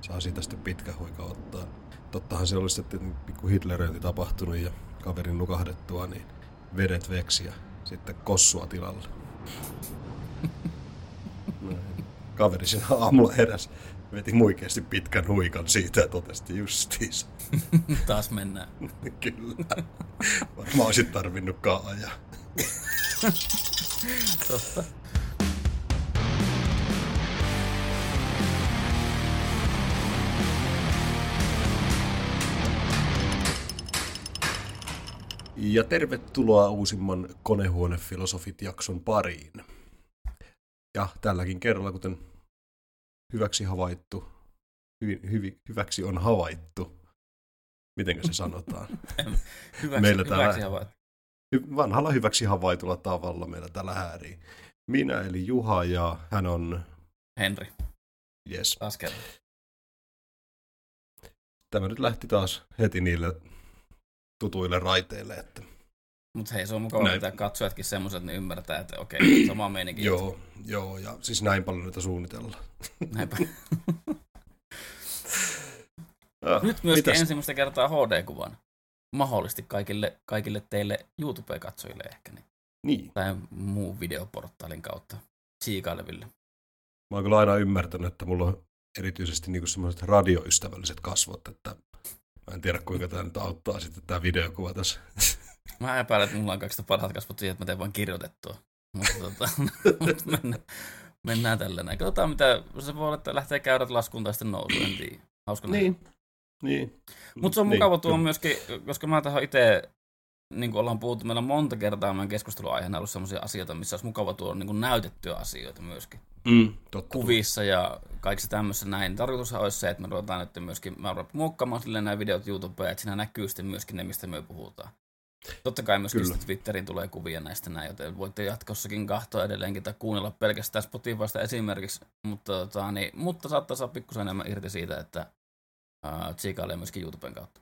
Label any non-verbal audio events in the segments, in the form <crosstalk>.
saa siitä sitten pitkä huika ottaa. Tottahan se olisi sitten pikku Hitleröinti tapahtunut ja kaverin nukahdettua, niin vedet veksi ja sitten kossua tilalla. <laughs> Näin. Kaveri siinä aamulla heräsi, veti muikeasti pitkän huikan siitä ja totesti justiinsa. <laughs> Taas mennään. <laughs> Kyllä. Varmaan olisit tarvinnutkaan ajaa. Totta. Ja tervetuloa uusimman Konehuonefilosofit-jakson pariin. Ja tälläkin kerralla, kuten hyväksi havaittu, hyvin, hyvin, hyväksi on havaittu, miten se sanotaan? <laughs> hyväksi, Meillä hyväksi täällä- havaittu. Hy- vanhalla hyväksi havaitulla tavalla meillä täällä häärii. Minä eli Juha ja hän on, Henri, yes. taas kerran. Tämä nyt lähti taas heti niille tutuille raiteille, että Mutta hei, se on mukava Näin. pitää katsojatkin semmoiset, että ne ymmärtää, että okei, <clears throat> sama meininki. joo, joo, ja siis näin paljon niitä suunnitellaan. <laughs> Näinpä. Ah, Nyt myöskin mitäs? ensimmäistä kertaa HD-kuvan. Mahdollisesti kaikille, kaikille teille YouTube-katsojille ehkä, niin, Niin, tai muun videoportaalin kautta siikaileville. Mä oon kyllä aina ymmärtänyt, että mulla on erityisesti niinku semmoiset radioystävälliset kasvot, että mä en tiedä kuinka tämä nyt auttaa sitten tämä videokuva tässä. Mä epäilen, että mulla on kaikista parhaat kasvot siihen, että mä teen vaan kirjoitettua. Mutta tota, <laughs> mut mennään, mennään tällä näin. Katsotaan mitä, se voi olla, että lähtee käydät laskuun tai sitten nousuun, en tiedä. Hauska nähdä. niin. Mutta se on Niin, mukava tuo kyllä. myöskin, koska mä tähän itse, niin kuin ollaan puhuttu, meillä on monta kertaa meidän keskusteluaiheena ollut sellaisia asioita, missä olisi mukava tuoda niin kuin näytettyä asioita myöskin. Mm, totta. Kuvissa ja kaikissa tämmöisissä näin. Tarkoitushan olisi se, että me ruvetaan nyt myöskin, mä rupean muokkaamaan silleen nämä videot YouTubeen, että siinä näkyy sitten myöskin ne, mistä me puhutaan. Totta kai myöskin Twitteriin tulee kuvia näistä näin, joten voitte jatkossakin kahtoa edelleenkin tai kuunnella pelkästään Spotifysta esimerkiksi, mutta, tota, niin, mutta saattaa saada pikkusen enemmän irti siitä, että uh, tsiikailee myöskin YouTuben kautta.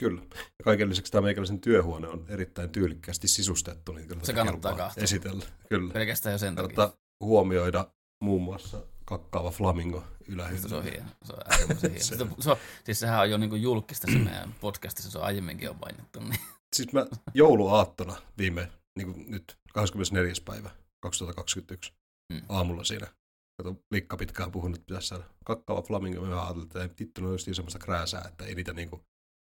Kyllä. Ja kaiken lisäksi tämä meikäläisen työhuone on erittäin tyylikkäästi sisustettu, niin kyllä Se kannattaa katsoa. esitellä. Kyllä. Pelkästään jo sen takia. Kannattaa huomioida muun muassa kakkaava flamingo ylähylly. Se on hieno. Se on äärimmäisen hieno. <laughs> Se Se, on. se on, siis sehän on jo niin julkista se meidän podcastissa, se on aiemminkin on mainittu. Niin. Siis mä jouluaattona viime, niin kuin nyt 24. päivä 2021 Mm. aamulla siinä, kato Likka pitkään puhunut, että pitäisi saada kakkaava flamingo, mä ajattelin, että ei vittu, ne on justiin semmoista krääsää, että ei niitä, niinku,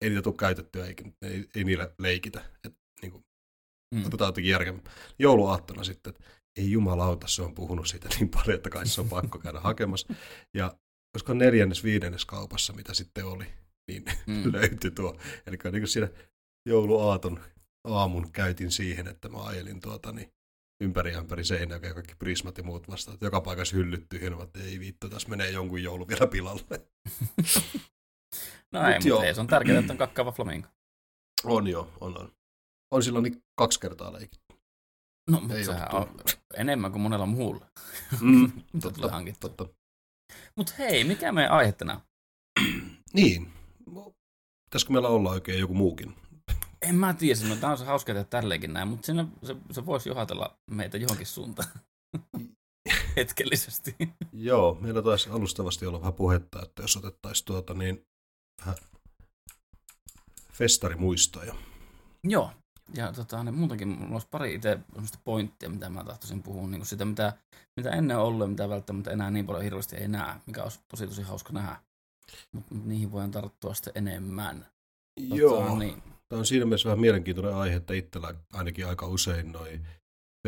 ei niitä tule käytettyä, eikä, ei, ei niillä leikitä. Et, niinku, Mm. otetaan jotenkin järkevä. Jouluaattona sitten, että ei jumalauta, se on puhunut siitä niin paljon, että kai se on pakko käydä <laughs> hakemassa. Ja koska neljännes, viidennes kaupassa, mitä sitten oli, niin Mm. <laughs> löytyi tuo. Eli niin siinä jouluaaton aamun käytin siihen, että mä ajelin tuota, niin ympäri ja ympäri seinää ja kaikki prismat ja muut vastaan. Joka paikassa hyllyt tyhjennä, että ei vittu, tässä menee jonkun joulu vielä pilalle. <laughs> No ei, Mut mutta ei, se on tärkeää, että on kakkaava flamingo. On joo, on on. On silloin niin kaksi kertaa leikitty. No, mutta Ei sehän on enemmän kuin monella muulla. Mm, <laughs> Mitä tulee totta, hankittua. totta. Mutta hei, mikä meidän aihe tänään? <clears throat> Niin. Pitäisikö meillä olla oikein joku muukin? En mä tiedä, no, tämä on se hauska tehdä tälleenkin näin, mutta siinä se, se voisi johatella meitä johonkin suuntaan. <laughs> Hetkellisesti. Joo, meillä taisi alustavasti olla vähän puhetta, että jos otettaisiin tuota niin vähän festarimuistoja. Joo. Ja tota, niin muutenkin mulla olisi pari itse pointtia, mitä mä tahtoisin puhua, niin kuin sitä, mitä, mitä ennen on ollut ja mitä välttämättä enää niin paljon hirveästi ei näe, mikä olisi tosi tosi hauska nähdä. Mutta niihin voidaan tarttua sitten enemmän. Joo, niin, tämä on siinä mielessä vähän mielenkiintoinen aihe, että itsellä ainakin aika usein noi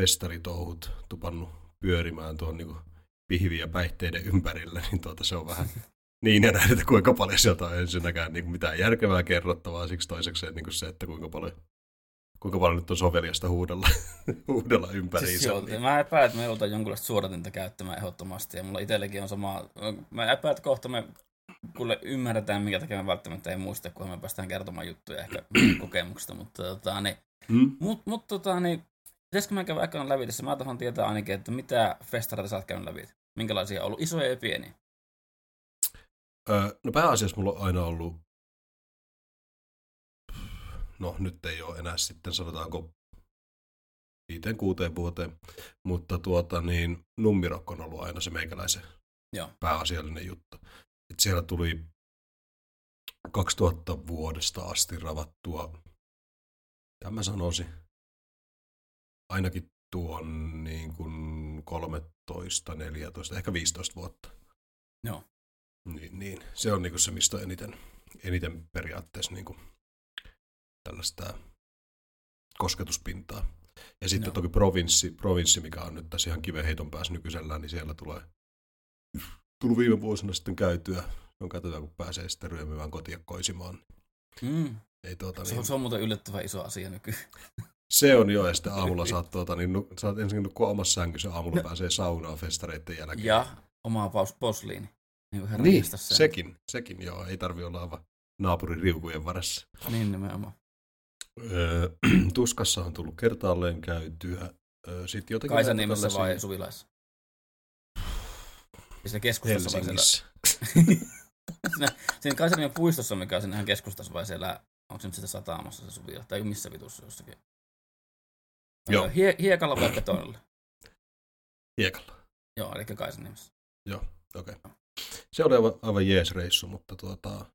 festaritouhut tupannut pyörimään tuon niin pihvi- ja päihteiden ympärillä, niin tuota se on vähän <laughs> niin ja näin, että kuinka paljon sieltä on ensinnäkään niin mitään järkevää kerrottavaa, siksi toisekseen niin se, että kuinka paljon, kuinka paljon nyt on soveliasta huudella, <laughs> huudella ympäriinsä. Siis joo, niin. mä epäilen, että me joudutaan jonkunlaista suodatinta käyttämään ehdottomasti, ja mulla itselläkin on sama, mä epäilen, että kohta me kuule ymmärretään, minkä takia me välttämättä ei muista, kun me päästään kertomaan juttuja ehkä <clears throat> kokemuksesta, mutta tota, niin, Hmm? mut, mut tota, niin, pitäisikö mä käydä äkään läpi tässä? Mä tahan tietää ainakin, että mitä festareita sä oot käynyt läpi. Minkälaisia on ollut, isoja ja pieniä? Öö, no pääasiassa mulla on aina ollut, no nyt ei ole enää sitten sanotaanko viiteen kuuteen vuoteen, mutta tuota niin, nummirokko on ollut aina se meikäläisen Joo. pääasiallinen juttu. että siellä tuli 2000 vuodesta asti ravattua, mitä mä sanoisin, ainakin tuon niin kuin 13, 14, ehkä 15 vuotta. Joo. Niin, niin. Se on niin kuin se, mistä eniten, eniten periaatteessa niin kuin tällaista kosketuspintaa. Ja sitten Joo. toki provinssi, provinssi, mikä on nyt tässä ihan kivenheiton päässä nykyisellään, niin siellä tulee tullut viime vuosina sitten käytyä. On katsotaan, kun pääsee sitten ryömivään kotiin koisimaan. Mm. Ei, tuota, Se, niin, on, se on muuten yllättävän iso asia nykyään. se on jo, ja sitten aamulla <laughs> saat, tuota, niin, nu, saat ensin nukkua omassa sängyssä, aamulla No. pääsee saunaan festareiden jälkeen. Ja oma paus, posliini. Niin niin, jestas se. sekin, sekin joo, ei tarvi olla aivan naapurin riukujen varassa. Niin nimenomaan. Öö, <clears throat> tuskassa on tullut kertaalleen käytyä. Öö, sitten jotenkin Kaisaniemessä näitä vai tällaisia- Suvilaissa? Ja siinä keskustassa vai siellä? Helsingissä. siinä, siinä Kaisaniemen puistossa, mikä on siinä ihan keskustassa vai siellä, onko se nyt sitä sataamassa se Suvila? Tai missä vitussa jossakin? Joo. Hie, hiekalla vai betonilla? Hiekalla. Joo, eli Kaisaniemessä. Joo, okei. Okay. Se oli aivan, aivan jees reissu, mutta tuota,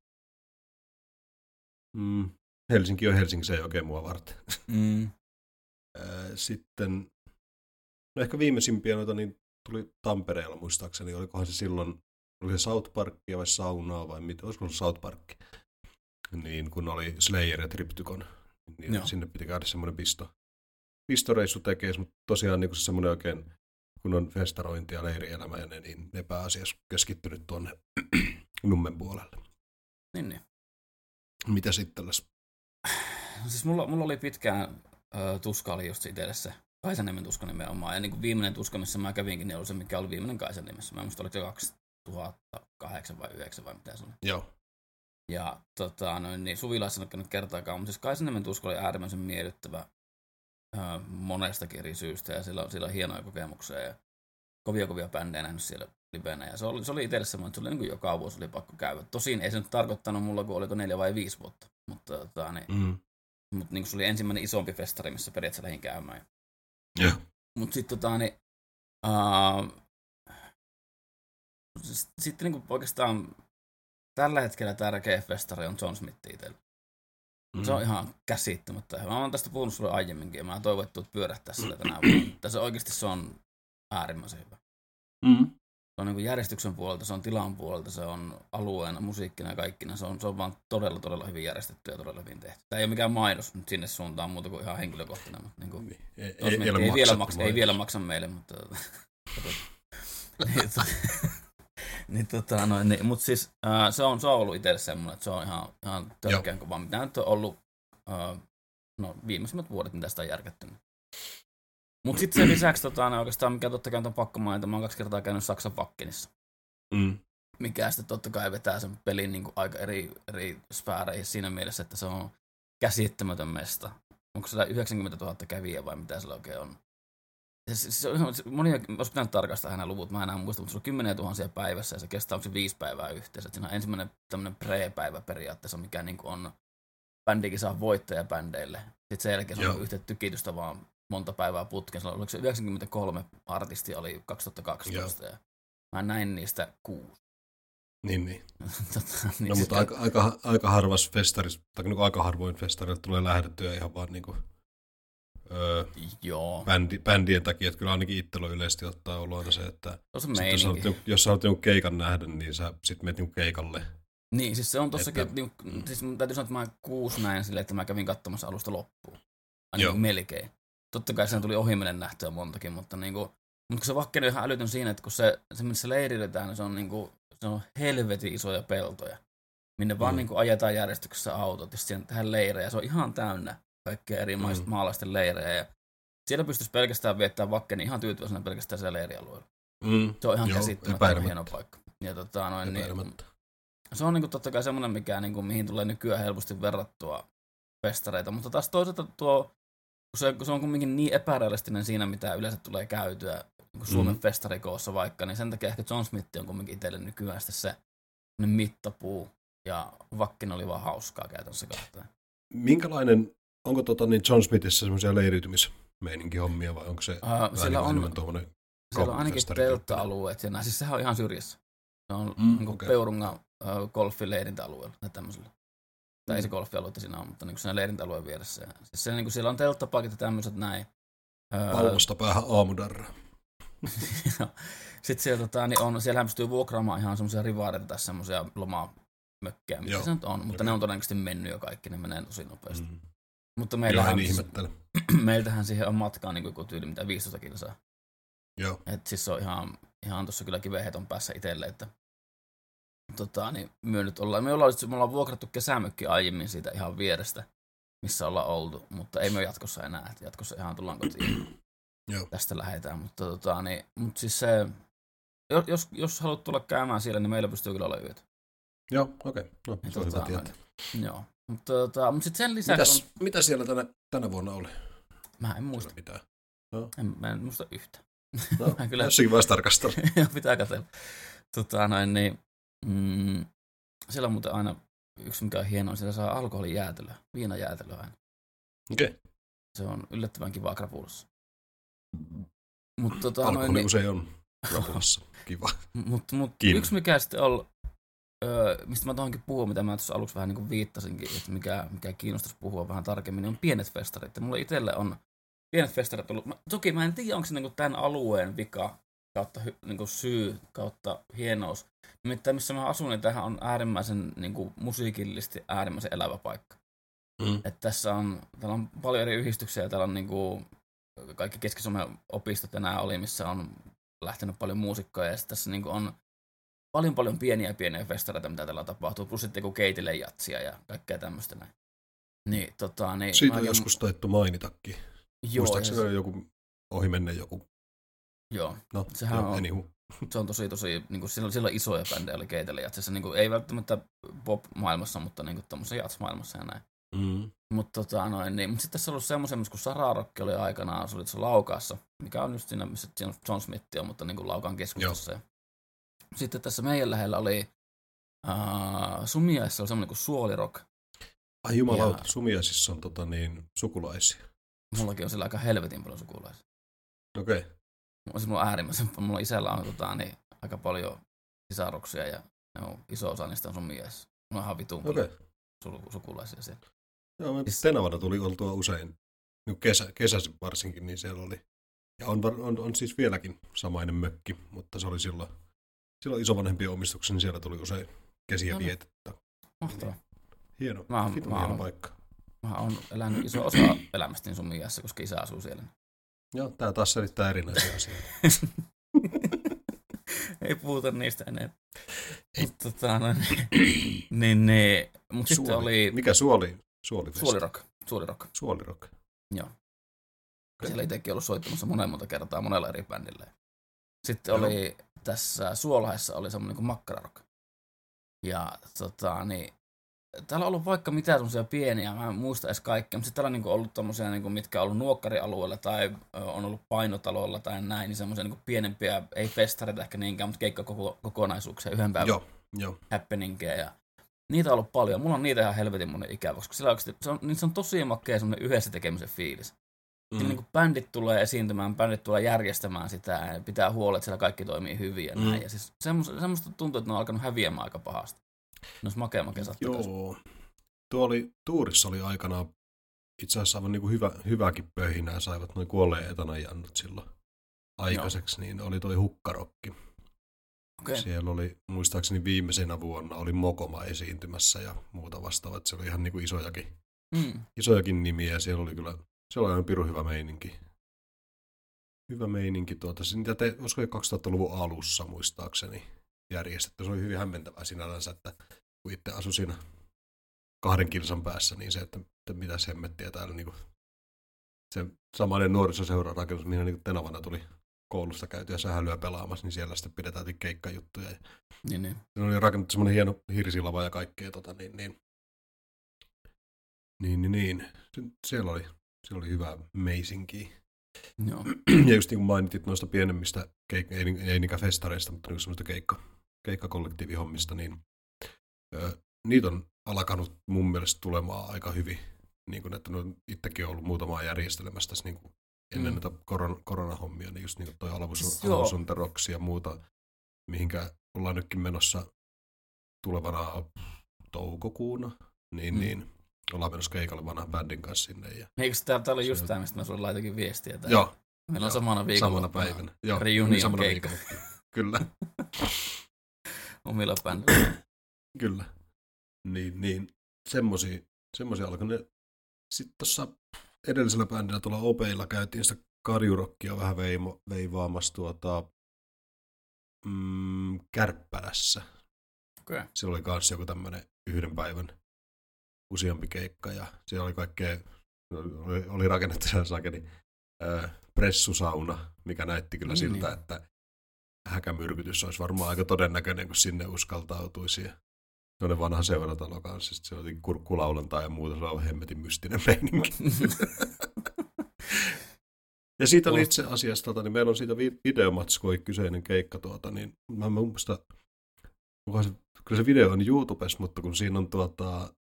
mm, Helsinki on Helsinki, se ei oikein mua varten. Mm. <laughs> Sitten, no ehkä viimeisimpiä noita niin tuli Tampereella muistaakseni, olikohan se silloin, oli se South Parkia vai saunaa vai mitä, olisiko se South Park? Niin kun oli Slayer ja Triptykon, niin Joo. sinne piti käydä semmoinen pisto, pistoreissu tekee, mutta tosiaan niin se semmoinen oikein, kun on festarointi ja leirielämä ja ne, niin ne pääasiassa keskittynyt tuonne <clears throat> Nummen puolelle. Niin, niin. Mitä sitten tällaista? No Siis mulla, mulla oli pitkään ö, tuska oli just itselle se Kaisaniemen tuska nimenomaan. Ja niin kuin viimeinen tuska, missä mä kävinkin, niin oli se, mikä oli viimeinen Kaisaniemessä. Mä en muista, oliko se 2008 vai 2009 vai mitä se oli. Joo. Ja tota, noin, niin Suvilaissa en ole käynyt kertaakaan, mutta siis Kaisaniemen tuska oli äärimmäisen miellyttävä ö, monestakin eri syystä. Ja sillä, on- sillä on hienoja kokemuksia ja kovia kovia bändejä nähnyt siellä livenä. Ja se oli, se oli itselle semmoinen, että se oli niin kuin joka vuosi oli pakko käydä. Tosin ei se nyt tarkoittanut mulla, kun oliko neljä vai viisi vuotta. Mutta tota, niin, Mm. mutta niin se oli ensimmäinen isompi festari, missä periaatteessa lähdin käymään. Joo. Mutta sitten tota, niin, uh, sitten niin oikeastaan tällä hetkellä tärkeä festari on John Smith itsellä. Mm. Se on ihan käsittämättä hyvä. Mä oon tästä puhunut sulle aiemminkin ja mä toivon, että tulet pyörähtää sille tänä vuonna. <clears throat> Tässä oikeasti se on äärimmäisen hyvä. Mm. Se on niin järjestyksen puolelta, se on tilan puolelta, se on alueena, musiikkina ja kaikkina. Se on, se on vaan todella, todella hyvin järjestetty ja todella hyvin tehty. Tämä ei ole mikään mainos nyt sinne suuntaan muuta kuin ihan henkilökohtainen. Mutta niin kuin. Ei, ei, ei, ei, vielä maksa, ei vielä maksa meille, mutta... <laughs> <laughs> niin, to, niin, tota, noin, niin, mutta siis äh, se, on, se on ollut itselle semmoinen, että se on ihan, ihan törkeän kova. Mitä nyt on ollut äh, no, viimeisimmät vuodet, mitä sitä on järkätty. Mutta sitten sen lisäksi tota, no, oikeastaan, mikä totta kai on pakko mainita, mä oon kaksi kertaa käynyt Saksan Vakkenissa Mm. mikä sitten totta kai vetää sen pelin niin kuin aika eri, eri sfääreihin siinä mielessä, että se on käsittämätön mesta. Onko siellä 90 000 kävijää vai mitä siellä oikein on? Ja se, se on ihan, se, moni olisi pitänyt tarkastaa hänen luvut, mä en enää muista, mutta se on kymmeniä tuhansia päivässä ja se kestää onko se viisi päivää yhteensä. Et siinä on ensimmäinen tämmöinen pre-päivä periaatteessa, mikä niin on bändikin saa voittajabändeille. Sitten sen jälkeen se Joo. on yhtä tykitystä vaan monta päivää putkeen. Oliko se 93 artistia oli 2012 ja mä näin niistä kuusi. Niin, niin. <laughs> tota, niin No, siis mutta aika, aika, aika harvas festaris, tai niin aika harvoin festarilta tulee lähdettyä ihan vaan niin kuin, öö, Joo, bändi, bändien takia, että kyllä ainakin itsellä on yleisesti ottaa ollut aina se, että on se sit jos, haluat, jos haluat jonkun keikan nähdä, niin sä sit menet jonkun keikalle. Niin, siis se on tossakin, Että- niin, siis mun täytyy sanoa, että mä kuusi näin silleen, että mä kävin katsomassa alusta loppuun. Aina Joo. niin melkein. Totta kai siinä tuli ohimenen nähtyä montakin, mutta niinku, mutta kun se vakkeni on ihan älytön siinä, että kun se, se missä leirilletään, niin se on niinku, se on helvetin isoja peltoja, minne vaan Mm. niinku ajetaan järjestyksessä autot, ja sitten tehdään leirejä, se on ihan täynnä kaikkea eri Mm. maalaisten leirejä, ja siellä pystyisi pelkästään viettää vakkeni ihan tyytyväisenä pelkästään siellä leirialueella. Mm. Se on ihan Joo, hieno paikka. Ja tota, noin, niin, se on niinku totta kai semmoinen, mikä, niinku, mihin tulee nykyään helposti verrattua festareita, mutta taas toisaalta tuo, kun se, kun se on kumminkin niin epärealistinen siinä, mitä yleensä tulee käytyä niin Suomen mm. festarikoossa vaikka, niin sen takia ehkä John Smith on kumminkin itselle nykyään se mittapuu, ja Vakkin oli vaan hauskaa käytännössä katsoen. Minkälainen, onko tota, niin John Smithissa semmoisia leiriytymismeininkihommia vai onko se Uh, siellä, on, enemmän tuommoinen siellä on ainakin teltta-alueet, ja näin, siis sehän on ihan syrjässä. Se on Mm, mm, niin okei. Peurunga äh, golfin leirintäalueella tai tämmöisellä. Tai ei se Mm. golfialueita siinä on, mutta niin siinä leirintäalueen vieressä. Siis se, niin kuin, siellä on telttapakit ja tämmöiset näin. Paulasta päähän aamudarra. <laughs> Sitten siellä, tota, niin on, siellähän pystyy vuokraamaan ihan semmoisia rivaareita tai semmoisia lomamökkejä, mitä Joo. se nyt on, mutta Okei. ne on todennäköisesti mennyt jo kaikki, ne menee tosi nopeasti. Mm. Mutta meillähän, ihmettele. <clears throat> meiltähän siihen on matkaa niin kuin tyyli mitä 15 kilsaa. Joo. Et siis se on ihan, ihan tuossa kyllä kiveheton päässä itselle, että tota, niin me nyt ollaan, me ollaan, me ollaan vuokrattu kesämökki aiemmin siitä ihan vierestä, missä ollaan oltu, mutta ei me jatkossa enää, että jatkossa ihan tullaan kotiin. <clears throat> Joo. Tästä lähdetään, mutta tota, niin, mutta siis se, jo- jos, jos haluat tulla käymään siellä, niin meillä pystyy kyllä olla yöt. Joo, okei. Okay. No, Ja se on hyvä tota, tietää. Joo. Mutta, tota, mutta sitten sen lisäksi Mitäs, mitä siellä tänä, tänä vuonna oli? on, mä en muista, Mitään. en, mä en muista yhtä. No, <laughs> Mä kyllä- jossakin vaiheessa tarkastella. <laughs> Joo, pitää katsella. Tota, noin, niin, mm, siellä on muuten aina yksi, mikä on hienoa, siellä saa alkoholijäätelöä, viinajäätelöä aina. Okei. Okay. Se on yllättävän kiva krapulassa. Mutta tota, Alkoholi noin, niin, usein on <laughs> rapulassa. Kiva. mut, mut, yksi mikä sitten on, öö, mistä mä tuohonkin puhun, mitä mä tuossa aluksi vähän niin kuin viittasinkin, että mikä, mikä kiinnostaisi puhua vähän tarkemmin, niin on pienet festarit. Ja mulla itselle on pienet festarit ollut, mä, toki mä en tiedä, onko se niin kuin tämän alueen vika kautta niin kuin syy kautta hienous. Nimittäin missä mä asun, niin tämähän on äärimmäisen niin kuin musiikillisesti äärimmäisen elävä paikka. Mm. Et tässä on, täällä on paljon eri yhdistyksiä, täällä on niin kuin kaikki Keski-Suomen opistot ja nämä oli, missä on lähtenyt paljon muusikkoja ja tässä niin kuin on paljon paljon pieniä pieniä festareita, mitä täällä tapahtuu, plus sitten joku keitille jatsia ja kaikkea tämmöistä näin. Niin, tota, niin, Siitä on joskus taittu mainitakin. joo, Muistaakseni oli joku ohi menne joku. joo, No, Sehän joo, on- anywho. se on tosi, tosi, niin kuin, silloin, silloin isoja bändejä oli keitelle jatsissa, niin kuin, ei välttämättä pop-maailmassa, mutta niin tuommoisessa jats-maailmassa ja näin. Mm. Mutta tota, noin, niin, mutta sitten tässä on ollut semmoisen, missä kun Sararokki oli aikanaan, se oli tuossa Laukaassa, mikä on just siinä, missä John Smith on, mutta niin kuin Laukaan keskustassa. Ja sitten tässä meidän lähellä oli uh, Sumiaissa oli semmoinen kuin Suolirok. Ai jumalauta, Ja- Sumiaisissa on tota niin, sukulaisia. Mullakin on siellä aika helvetin paljon sukulaisia. Okei. Okay. Mulla, mulla on äärimmäisen, mulla isällä on tota, niin, aika paljon sisaruksia ja ne on, iso osa niistä on Sumiaissa. Mulla on ihan vitun okay. su- sukulaisia siellä. Joo, me Siis- Tenavana tuli oltua usein, niin kesä, kesäsi varsinkin, niin siellä oli. Ja on, on, on siis vieläkin samainen mökki, mutta se oli silloin, silloin isovanhempien omistuksen, niin siellä tuli usein kesiä No niin. vietettä. Mahtavaa. Hieno, Mä oon- mä hieno paikka. Mä oon elänyt iso osa <coughs> elämästäni Sumiassa, koska isä asuu siellä. Joo, tää taas selittää erinäisiä asioita. <coughs> Ei puhuta niistä enää. Mutta tota, no, niin, <coughs> niin, niin. Mut sitten Suoli. oli Mikä suoli? Suoli Suolirok. Suolirok. Suolirok. Joo. Siellä itsekin ollut soittamassa monen monta kertaa monella eri bändillä. Sitten Joo. oli tässä Suolahdessa oli semmoinen kuin Makkararok. Ja tota, niin, täällä on ollut vaikka mitä semmoisia pieniä, mä en muista edes kaikkea, mutta sitten täällä on niinku ollut tommosia, niinku, mitkä on ollut nuokkarialueella tai on ollut painotalolla tai näin, niin semmoisia niinku pienempiä, ei festareita ehkä niinkään, mutta keikkakokonaisuuksia, yhden päivän Joo, joo. happeningia ja niitä on ollut paljon. Mulla on niitä ihan helvetin monen ikävä, koska sillä oikeasti, se on, niin se on tosi makea semmoinen yhdessä tekemisen fiilis. Mm. Mm. Niin kuin bändit tulee esiintymään, bändit tulee järjestämään sitä ja pitää huolta, että siellä kaikki toimii hyvin ja Mm. näin. Ja siis semmoista, semmoista tuntuu, että ne on alkanut häviämään aika pahasti. Ne olisi makea makea saattaa Joo. Tuo oli, Tuurissa oli aikanaan itse asiassa aivan niin kuin hyvä, hyväkin pöhinää, saivat noin kuolleen etanajannut silloin aikaiseksi, niin oli toi hukkarokki. Okay. Siellä oli, muistaakseni viimeisenä vuonna oli Mokoma esiintymässä ja muuta vastaavaa, että siellä oli ihan niin kuin isojakin, Mm. isojakin nimiä ja siellä oli kyllä, se oli aivan pirun hyvä meininki. Hyvä meininki tuota, se niitä te, olisiko jo 2000-luvun alussa muistaakseni järjestetty. Se oli hyvin hämmentävää sinällänsä, että kun itse asui siinä kahden kilsan päässä, niin se, että, että mitä hemmettiä täällä niin kuin, se samainen nuorisoseura rakennus, mihin niin Tenavana tuli koulusta käytyä sähälyä pelaamassa, niin siellä sitten pidetään keikkajuttuja. Ja Niin, niin. se oli rakennettu semmoinen hieno hirsilava ja kaikkea, tota, niin, niin, niin, niin, niin. Se, siellä, oli, siellä oli hyvä meisinkiä. Joo. <clears throat> Ja just niin kuin mainitit noista pienemmistä, keik- ei, ei niinkään festareista, mutta niin semmoista keikka, keikkakollektiivihommista, niin ö, niitä on alkanut mun mielestä tulemaan aika hyvin. Niin kuin, että ne on itsekin ollut muutamaa järjestelemässä tässä niin kuin ennen Mm. näitä koron, koronahommia, niin just niin kuin toi Siis Alvus, joo. Alvus on ja muuta, mihinkä ollaan nytkin menossa tulevana toukokuuna, niin, mm. niin ollaan menossa keikalle vanhan bändin kanssa sinne. Ja Eikö täällä, täällä just tämä, mistä mä sulle laitoinkin viestiä? Täällä. Joo. Meillä on samana viikolla. Samana päivänä. Joo, Reunion niin samana keikka. viikolla. Kyllä, <laughs> Omilla bändillä. kyllä. Niin, niin semmosia, semmosia alkoi ne. Sitten tuossa edellisellä bändillä tuolla Opeilla käytiin sitä karjurokkia vähän veimo, veivaamassa tuota, mm, Kärppälässä. Okay. Siellä oli myös joku tämmöinen yhden päivän useampi keikka ja siellä oli kaikkea, oli, oli rakennettu siellä sakeli ö, pressusauna, mikä näytti kyllä Niin, siltä, niin. että häkämyrkytys olisi varmaan aika todennäköinen, kun sinne uskaltautuisi. Ja Sellainen vanha seuratalo kanssa, sitten siellä oli kurkkulaulantaa ja muuta, se on hemmetin mystinen meininki. <laughs> Ja siitä oli itse asiassa, tota, niin meillä on siitä vi- videomatskoi kyseinen keikka, tuota, niin mä en muista, onkohan se, kyllä se video on YouTubessa, mutta kun siinä on tuota,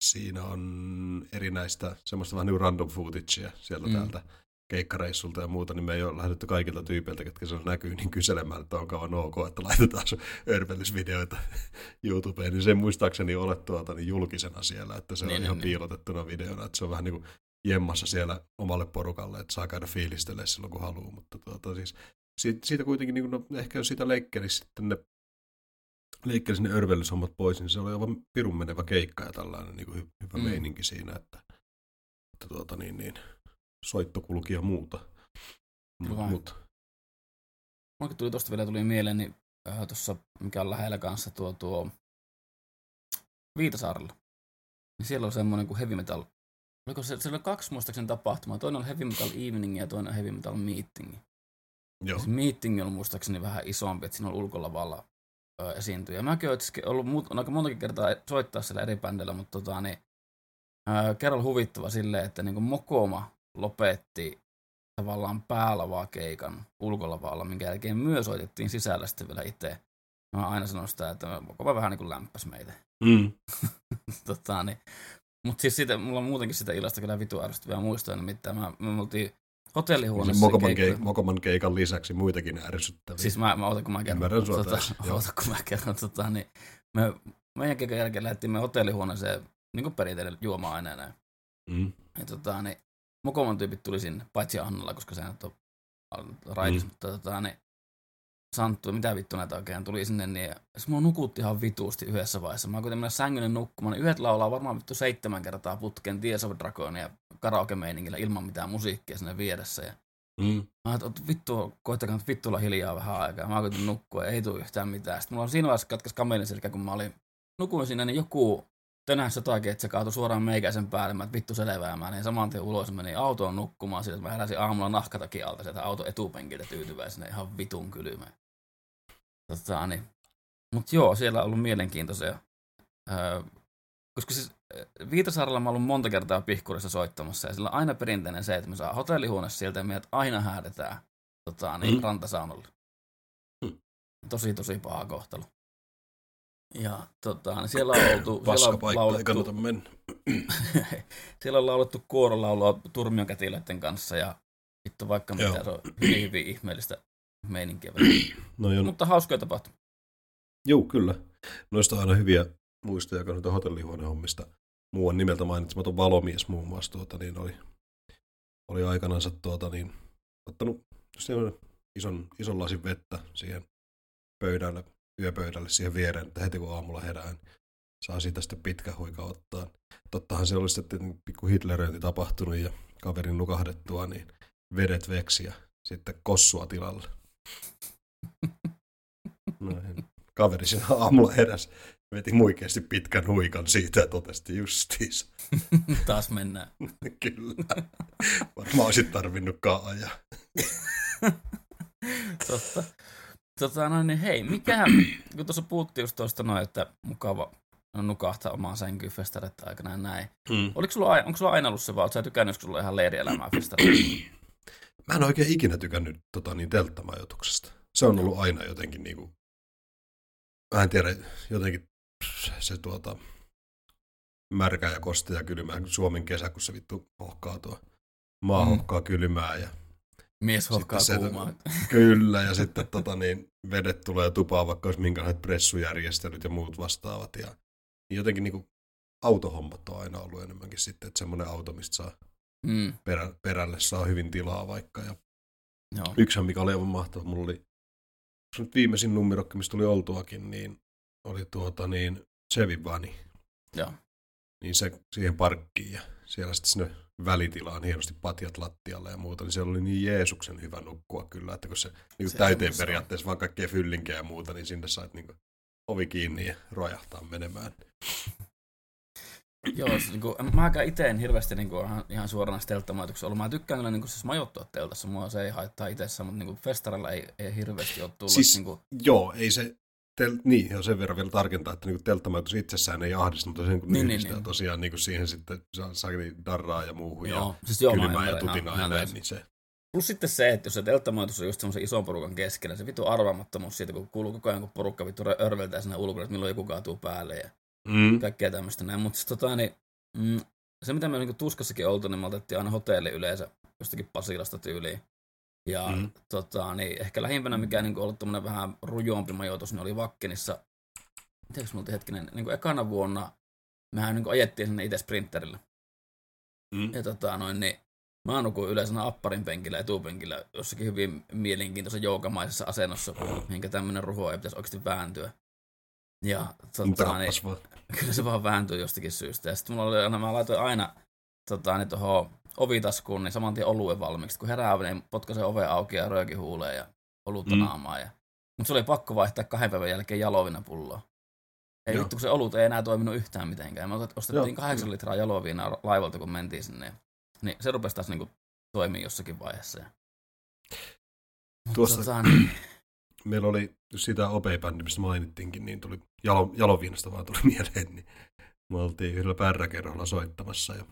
siinä on erinäistä semmoista vähän niin random footagea sieltä Mm. täältä keikkareissulta ja muuta, niin me ei ole lähdetty kaikilta tyypeiltä, ketkä se näkyy, niin kyselemään, että on kauan ok, että laitetaan sun örvellysvideoita <laughs> YouTubeen, niin se muistaakseni ole tuota, niin julkisena siellä, että se Niin, on niin, ihan niin. piilotettuna videona, että se on vähän niin kuin jemmassa siellä omalle porukalle, että saa käydä fiilistelemään silloin kun haluaa, mutta tuota, siis siitä, siitä kuitenkin, niin kuin, no, ehkä jos siitä leikkelisi sitten ne leikkelisi ne örvellyshommat pois, niin se oli aivan pirun menevä keikka ja tällainen niin kuin hy, hyvä Mm. meininki siinä, että, että tuota, niin, niin, soitto kulki ja muuta. Mut, mut, Mulla tuli tosta vielä tuli mieleen, niin äh, tuossa, mikä on lähellä kanssa tuo, tuo Viitasaarella. Niin siellä on semmoinen kuin Heavy Metal. Oliko se, siellä oli kaksi muistaakseni tapahtumaa. Toinen on Heavy Metal Evening ja toinen on Heavy Metal Meeting. joo. Se meeting on muistaakseni vähän isompi, että siinä on ulkolavalla esiintyjä. Mäkin olen ollut muut, on aika montakin kertaa soittaa siellä eri bändeillä, mutta tota, niin, ö, kerralla huvittava silleen, että niin Mokoma lopetti tavallaan päälavaa keikan ulkolavalla, minkä jälkeen myös soitettiin sisällä sitten vielä itse. Mä aina sanon sitä, että Mokoma vähän niin kuin lämpäs meitä. Mm. <laughs> tota, niin. Mutta siis siitä, mulla on muutenkin sitä illasta kyllä vitu ärsyttäviä muistoja, nimittäin mä, me oltiin hotellihuoneessa. Mokoman, keikka- keik- Mokoman keikan lisäksi muitakin ärsyttäviä. Siis mä, mä otan, kun mä kerron. Ymmärrän sua tota, täysin, joo. otan, kun mä kerron. Tota, niin me, meidän keikan jälkeen lähdettiin me hotellihuoneeseen niin kuin perinteinen juoma-aineena. mm. Ja tota, niin, Mokoman tyypit tuli sinne, paitsi Annalla, koska se nyt on raitis. Mm. mutta tota, niin, Santtu, mitä vittu näitä oikein tuli sinne, niin se mua nukutti ihan vituusti yhdessä vaiheessa. Mä kuitenkin mennä sängynen nukkumaan, niin yhdet laulaa varmaan vittu seitsemän kertaa putken Tears of Dragonia karaoke-meiningillä ilman mitään musiikkia sinne vieressä. Ja Mm. Mä ajattelin, että vittu, koittakaa nyt vittu olla hiljaa vähän aikaa. Mä koitin nukkua, ei tule yhtään mitään. Sitten mulla on siinä vaiheessa katkes kamelin selkä, kun mä olin nukuin siinä, niin joku tönässä jotakin, että se kaatui suoraan meikäisen päälle. Mä vittu selvää. Mä niin saman tien ulos ja menin autoon nukkumaan sillä, että mä heräsin aamulla nahkatakin alta sieltä auton etupenkiltä tyytyväisenä ihan vitun kylmä. Tota, niin. Mut joo, siellä on ollut mielenkiintoisia. Öö, koska siis Viitasaarella mä oon ollut monta kertaa pihkurissa soittamassa ja sillä on aina perinteinen se, että me saa hotellihuone sieltä ja meidät aina häädetään tota, niin, Mm. rantasaunalle. Mm. Tosi, tosi paha kohtelu. Ja tota, niin siellä on oltu, siellä Paska on paikka, ei kannata mennä. <clears throat> siellä on laulettu kuorolaulua turmionkätilöiden kanssa ja vittu vaikka mitä, se on hyvin, hyvin ihmeellistä meininkiä. No joo, Mutta hauskoja tapahtumia. Joo, kyllä. Noista on aina hyviä muistoja noita hotellihuonehommista. Muuan nimeltä mainitsematon valomies muun muassa tuota, niin oli, oli aikanaan tuota, niin, ottanut ison, ison lasin vettä siihen pöydälle, yöpöydälle siihen viereen, että heti kun aamulla herään, saa siitä sitten pitkä huika ottaa. Tottahan se oli sitten pikku hitleröinti tapahtunut ja kaverin nukahdettua, niin vedet veksi ja sitten kossua tilalle. <laughs> Näin. Kaveri siinä aamulla heräsi, veti muikeasti pitkän huikan siitä ja totesti justiinsa. <laughs> Taas mennään. <laughs> Kyllä. Varmaan olisit tarvinnutkaan ajaa. Totta. Tota, no niin, hei, mikä, <clears throat> kun tuossa puhuttiin just tuosta noin, että mukava nukahtaa omaan sänkyyn festareiden aikana ja näin. Mm. Oliko sulla, onko sulla aina ollut se vaan, oot sä tykännyt, kun sulla ihan leirielämää festareilla? <clears throat> Mä en oikein ikinä tykännyt tota, niin telttamajoituksesta. Se on ollut aina jotenkin niinku, mä en tiedä, jotenkin se tuota, märkä ja koste ja kylmää. Suomen kesä, kun se vittu hohkaa tuo maa Mm. hohkaa kylmää ja Mies hokkaa Sitten se- kuumaa. <laughs> Kyllä, ja sitten tota, niin, vedet tulee tupaan, vaikka olisi minkälaiset pressujärjestelyt ja muut vastaavat. Ja niin jotenkin niin kuin, autohommat on aina ollut enemmänkin sitten, että semmoinen auto, mistä saa Mm, perä, perälle saa hyvin tilaa vaikka. Ja joo. yksi, mikä oli aivan mahtava, mulla oli se nyt viimeisin numerokki, mistä tuli oltuakin, niin oli tuota niin Chevy Bunny. Joo. Niin se siihen parkkiin ja siellä sitten sinne välitilaan hienosti patjat lattialle ja muuta, niin siellä oli niin Jeesuksen hyvä nukkua kyllä, että kun se, niin Se täyteen se. periaatteessa vaan kaikkea fyllinkejä ja muuta, niin sinne sait niin ovi kiinni ja rojahtaa menemään. Joo, siis niinku, mäkään itse en hirveästi niinku, ihan, ihan suorana telttamajoituksessa ollut. Mä tykkään kyllä niinku, siis majoittua teltassa, mua se ei haittaa itsessä, mutta niinku, festarilla ei, ei hirveästi ole tullut. Siis- niinku, Joo, ei se, tel, niin, jo sen verran vielä tarkentaa, että niin telttamajoitus itsessään ei ahdista, mutta sen kun Niin, niin, niin, yhdistää niin. tosiaan niin siihen sitten niin darraa ja muuhun joo, ja siis joo, mä kylmää ja tutinaa ja näin, niin se, Plus sitten se, että jos se telttamajoitus on just semmoisen ison porukan keskellä, se vittu arvaamattomuus siitä, kun kuuluu koko ajan, kun porukka vittu örveltää sinne ulkona, että milloin joku kaatuu päälle ja mm, kaikkea tämmöistä näin. Mutta tota, niin, mm, se, mitä me niinku tuskassakin oltu, niin me otettiin aina hotelli yleensä jostakin Pasilasta tyyliin. Ja Mm. tota, niin ehkä lähimpänä, mikä niinku ollut tämmönen vähän rujompi majoitus, niin oli Vakkenissa. Mitenkäs mulla hetkinen, niin kuin ekana vuonna mehän niin ajettiin sinne itse sprinterillä. mm, Ja tota, noin, niin mä nukuin yleensä apparin penkillä, etupenkillä, jossakin hyvin mielenkiintoisessa joukamaisessa asennossa, minkä tämmönen ruho ei pitäisi oikeasti vääntyä. Ja tota, niin, <laughs> kyllä se vaan vääntyy jostakin syystä. Ja sitten mulla oli aina, mä laitoin aina tota, niin tuohon ovitaskuun, niin saman tien oluen valmiiksi. Kun herää, niin potkaisen oven auki ja röökin huuleen ja olutta Mm. naamaa. Ja... Mutta se oli pakko vaihtaa kahden päivän jälkeen jalovina pulloa. Ei Joo. vittu, kun se olut ei enää toiminut yhtään mitenkään. Me ostettiin Joo, kahdeksan litraa jaloviinaa laivalta, kun mentiin sinne. Niin se rupesi taas niinku toimia jossakin vaiheessa. Tuossa- tota, niin, <clears throat> Meillä oli sitä Opei-bändi, mistä mainittiinkin, niin tuli jalo, jaloviinasta vaan tuli <laughs> mieleen, niin me oltiin yhdellä pärräkerholla soittamassa ja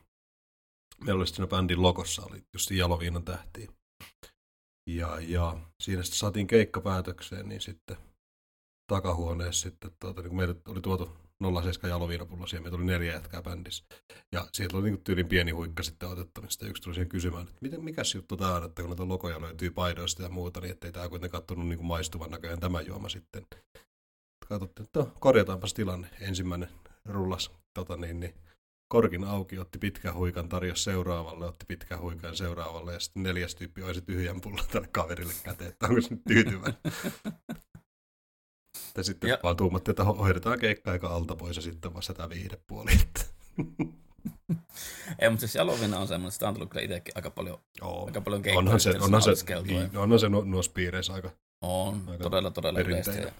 meillä oli siinä bändin logossa oli just jaloviinan tähtiä. Ja, ja siinä sitten saatiin keikka päätökseen, niin sitten takahuoneessa sitten, tuota, niin kun oli tuotu 07 jaloviinapullosia, meitä oli neljä jätkää bändissä. Ja siitä oli niin tyylin pieni huikka sitten otettavissa. Sitten yksi tuli siihen kysymään, että miten, mikäs juttu tämä on, että kun näitä logoja löytyy paidoista ja muuta, niin ettei tämä kuitenkaan tunnu niin kuin maistuvan näköjään tämä juoma sitten. Katsottiin, että no, korjataanpas tilanne. Ensimmäinen rullas tota niin, niin, korkin auki, otti pitkän huikan, tarjosi seuraavalle, otti pitkän huikan seuraavalle ja sitten neljäs tyyppi olisi tyhjän pullon tälle kaverille käteen, että onko se nyt tyytyväinen. Ja sitten Ja- vaan tuumattiin, että ho- hoidetaan keikka aika alta pois ja sitten vasta tämä viihdepuoli. Ei, mutta siis jalovina on semmoinen, sitä on tullut kyllä itsekin aika paljon, Joo. aika paljon Onhan se, onhan se, ja- niin, onhan se noissa piireissä aika On, Aika todella, todella yleistä. Ja,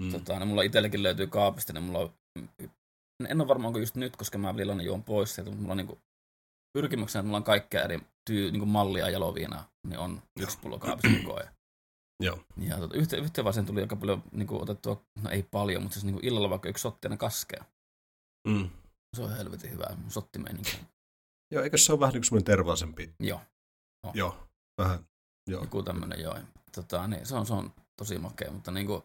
mm. tota, ne mulla itselläkin löytyy kaapista, niin mulla on, en ole varma onko just nyt, koska mä välillä juon pois sieltä, mutta mulla on niinku, pyrkimyksenä, että mulla on kaikkea eri tyy, niinku mallia jaloviinaa, niin on yksi pullo kaapissa koko ajan. <clears throat> Joo. Ja tota, yhteen, yhteen vaan sen tuli aika paljon niinku, otettua, no ei paljon, mutta siis niinku illalla vaikka yksi sotti aina kaskea. Mm. Se on helvetin hyvä, sottimeininki. Joo, eikö se ole vähän niin kuin tervaisempi? Joo, Joo, vähän. Joo. joku tämmönen joo. Tota, niin, se, on, se on tosi makea, mutta niinku,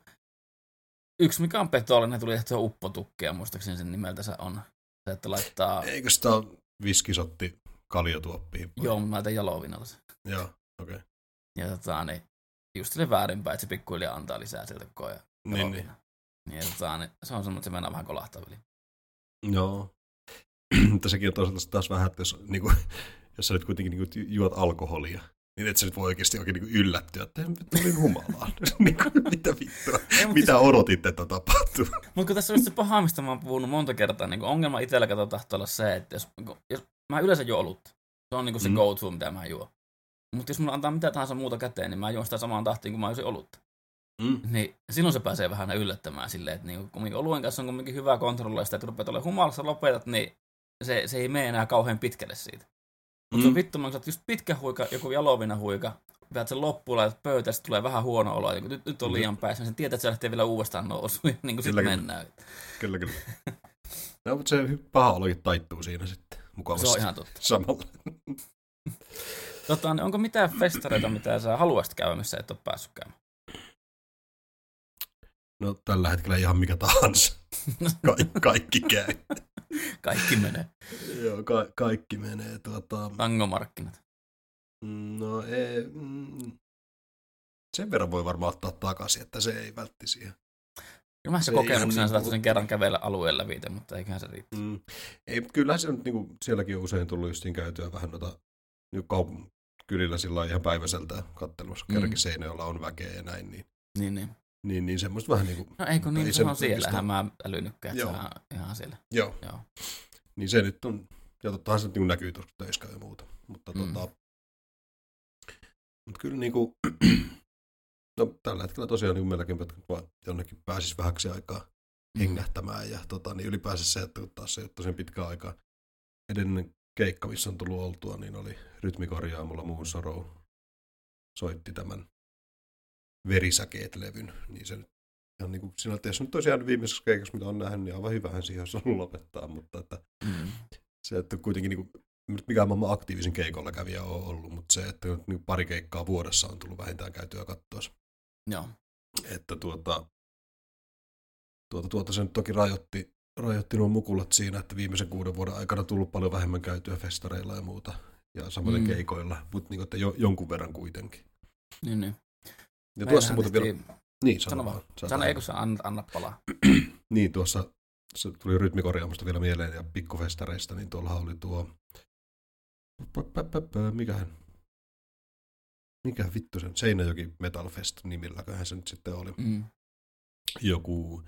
yksi mikä on petollinen, tuli tehtyä uppotukkia, muistaakseni sen nimeltä se on. Se, että laittaa, Eikö sitä viskisotti kaljotuoppiin? joo, mä laitan jalovinalla se. Joo, okei. Okay. Ja tota, niin, just sille väärinpäin, että se pikkuhiljaa antaa lisää sieltä koko ajan. Niin, niin. Ja tota, niin, se on semmoinen, että se mennään vähän kolahtaa väliin. Joo. <clears throat> Mutta sekin on toisaalta taas vähän, että jos, niin kuin, <laughs> jos sä nyt kuitenkin niin kuin, juot alkoholia, niin et sä nyt voi oikeasti oikein niin kuin yllättyä, että tulin humalaan. <laughs> niin kuin, mitä vittua? Ei, Mitä odotit, että tapahtuu? Mutta kun tässä on se paha, mistä mä oon puhunut monta kertaa, niin ongelma itsellä kato tahtoo olla se, että jos, kun- jos mä yleensä juon olutta. Se on niin se Mm. go-to, mitä mä juon. Mutta jos mulla antaa mitä tahansa muuta käteen, niin mä juon sitä samaan tahtiin, kuin mä juosin olutta. Mm. Niin silloin se pääsee vähän yllättämään silleen, että niin kumminkin oluen kanssa on kumminkin hyvä kontrolloida sitä, että kun rupeat olemaan humalassa lopetat, niin se, se ei mene enää kauhean pitkälle siitä. Mutta se on Mm. vittu, mä just pitkä huika, joku jalovina huika, vedät sen loppuun, laitat sitten tulee vähän huono olo, kun nyt, nyt on liian päässä, niin sen tietää, että se lähtee vielä uudestaan nousuun, ja niin kuin sitten mennään. Kyllä, kyllä. <laughs> No, mutta se paha olokin taittuu siinä sitten mukavasti Se on ihan totta. samalla. Tota, niin onko mitään festareita, mitä sä haluaisit käydä, missä et ole päässyt käymään? No tällä hetkellä ihan mikä tahansa. <laughs> Ka- kaikki käy. Kaikki menee. Joo, ka- kaikki menee. Tuota, Tangomarkkinat. No ei, mm, sen verran voi varmaan ottaa takaisin, että se ei vältti siihen. Kyllä mä se kokemuksena niin kuin- sen kerran kävellä alueella lävitse, mutta eiköhän se riitä. Mm. Ei, kyllähän se nyt, niin kuin, sielläkin on usein tullut justiin käytyä vähän noita niin kaup- kylillä sillä ihan päiväseltä kattelemassa, Mm. mm. kerrankin Seinäjoella on väkeä ja näin, niin, Niin, niin. Niin, niin semmoista vähän niin kuin, No ei kun niin, se on nyt siellä. oikeastaan- Eihän mä älynytkään, että Joo. se on ihan siellä. joo, Joo. niin se nyt on, ja tottahan se niin näkyy tuossa töissä ja muuta, mutta Mm. tota, mutta kyllä niin kuin, <clears throat> no tällä hetkellä tosiaan niin meilläkin että vaan jonnekin pääsisi vähäksi aikaa Mm. hengähtämään ja tota, niin ylipäänsä se, että kun taas se ei ole pitkä aikaa edellinen keikka, missä on tullut oltua, niin oli rytmikorjaamolla muun Sorrow soitti tämän Verisäkeet-levyn, niin se nyt ihan niin kuin sinä, että jos nyt tosiaan viimeisessä keikassa, mitä on nähnyt, niin aivan hyvähän siihen olisi ollut lopettaa, mutta että Mm. se, että kuitenkin niin kuin, mikään maailman aktiivisin keikolla kävijä on ollut, mutta se, että nyt niin pari keikkaa vuodessa on tullut vähintään käytyä katsoa Joo. että tuota, tuota, tuota se nyt toki rajoitti, rajoitti nuo mukulat siinä, että viimeisen kuuden vuoden aikana tullut paljon vähemmän käytyä festareilla ja muuta, ja samoin mm. keikoilla, mutta niin, että jo, jonkun verran kuitenkin. Niin, niin. Ja tuossa muuten vielä, niin Sano sano, vaan. Sano, tähän. eikö sä anna, anna palaa? <clears throat> Niin, tuossa se tuli rytmikorjaamusta vielä mieleen ja pikkufestareista, niin tuolla oli tuo, mikähän, mikä vittu sen, Seinäjoki Metal Fest nimilläköhän se nyt sitten oli. Mm. joku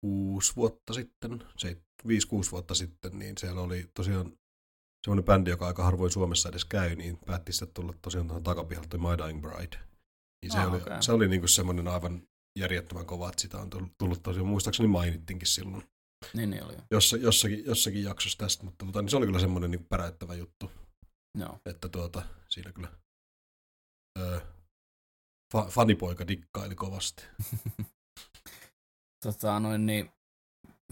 kuusi vuotta sitten, se, viisi, kuusi vuotta sitten, niin siellä oli tosiaan semmoinen bändi, joka aika harvoin Suomessa edes käy, niin päätti sitten tulla tosiaan tuohon takapihalle toi My Dying Bride. Niin se, Ah, oli, okei. se oli niinku semmoinen aivan järjettömän kova, että sitä on tullut, tullut tosiaan, muistaakseni mainittinkin silloin Niin, niin oli. jo. jossa, jossakin, jossakin jaksossa tästä, mutta tota, niin se oli kyllä semmoinen niin päräyttävä juttu, Joo. että tuota, siinä kyllä öö, fa, fanipoika dikkaili kovasti. <laughs> tota, noin niin,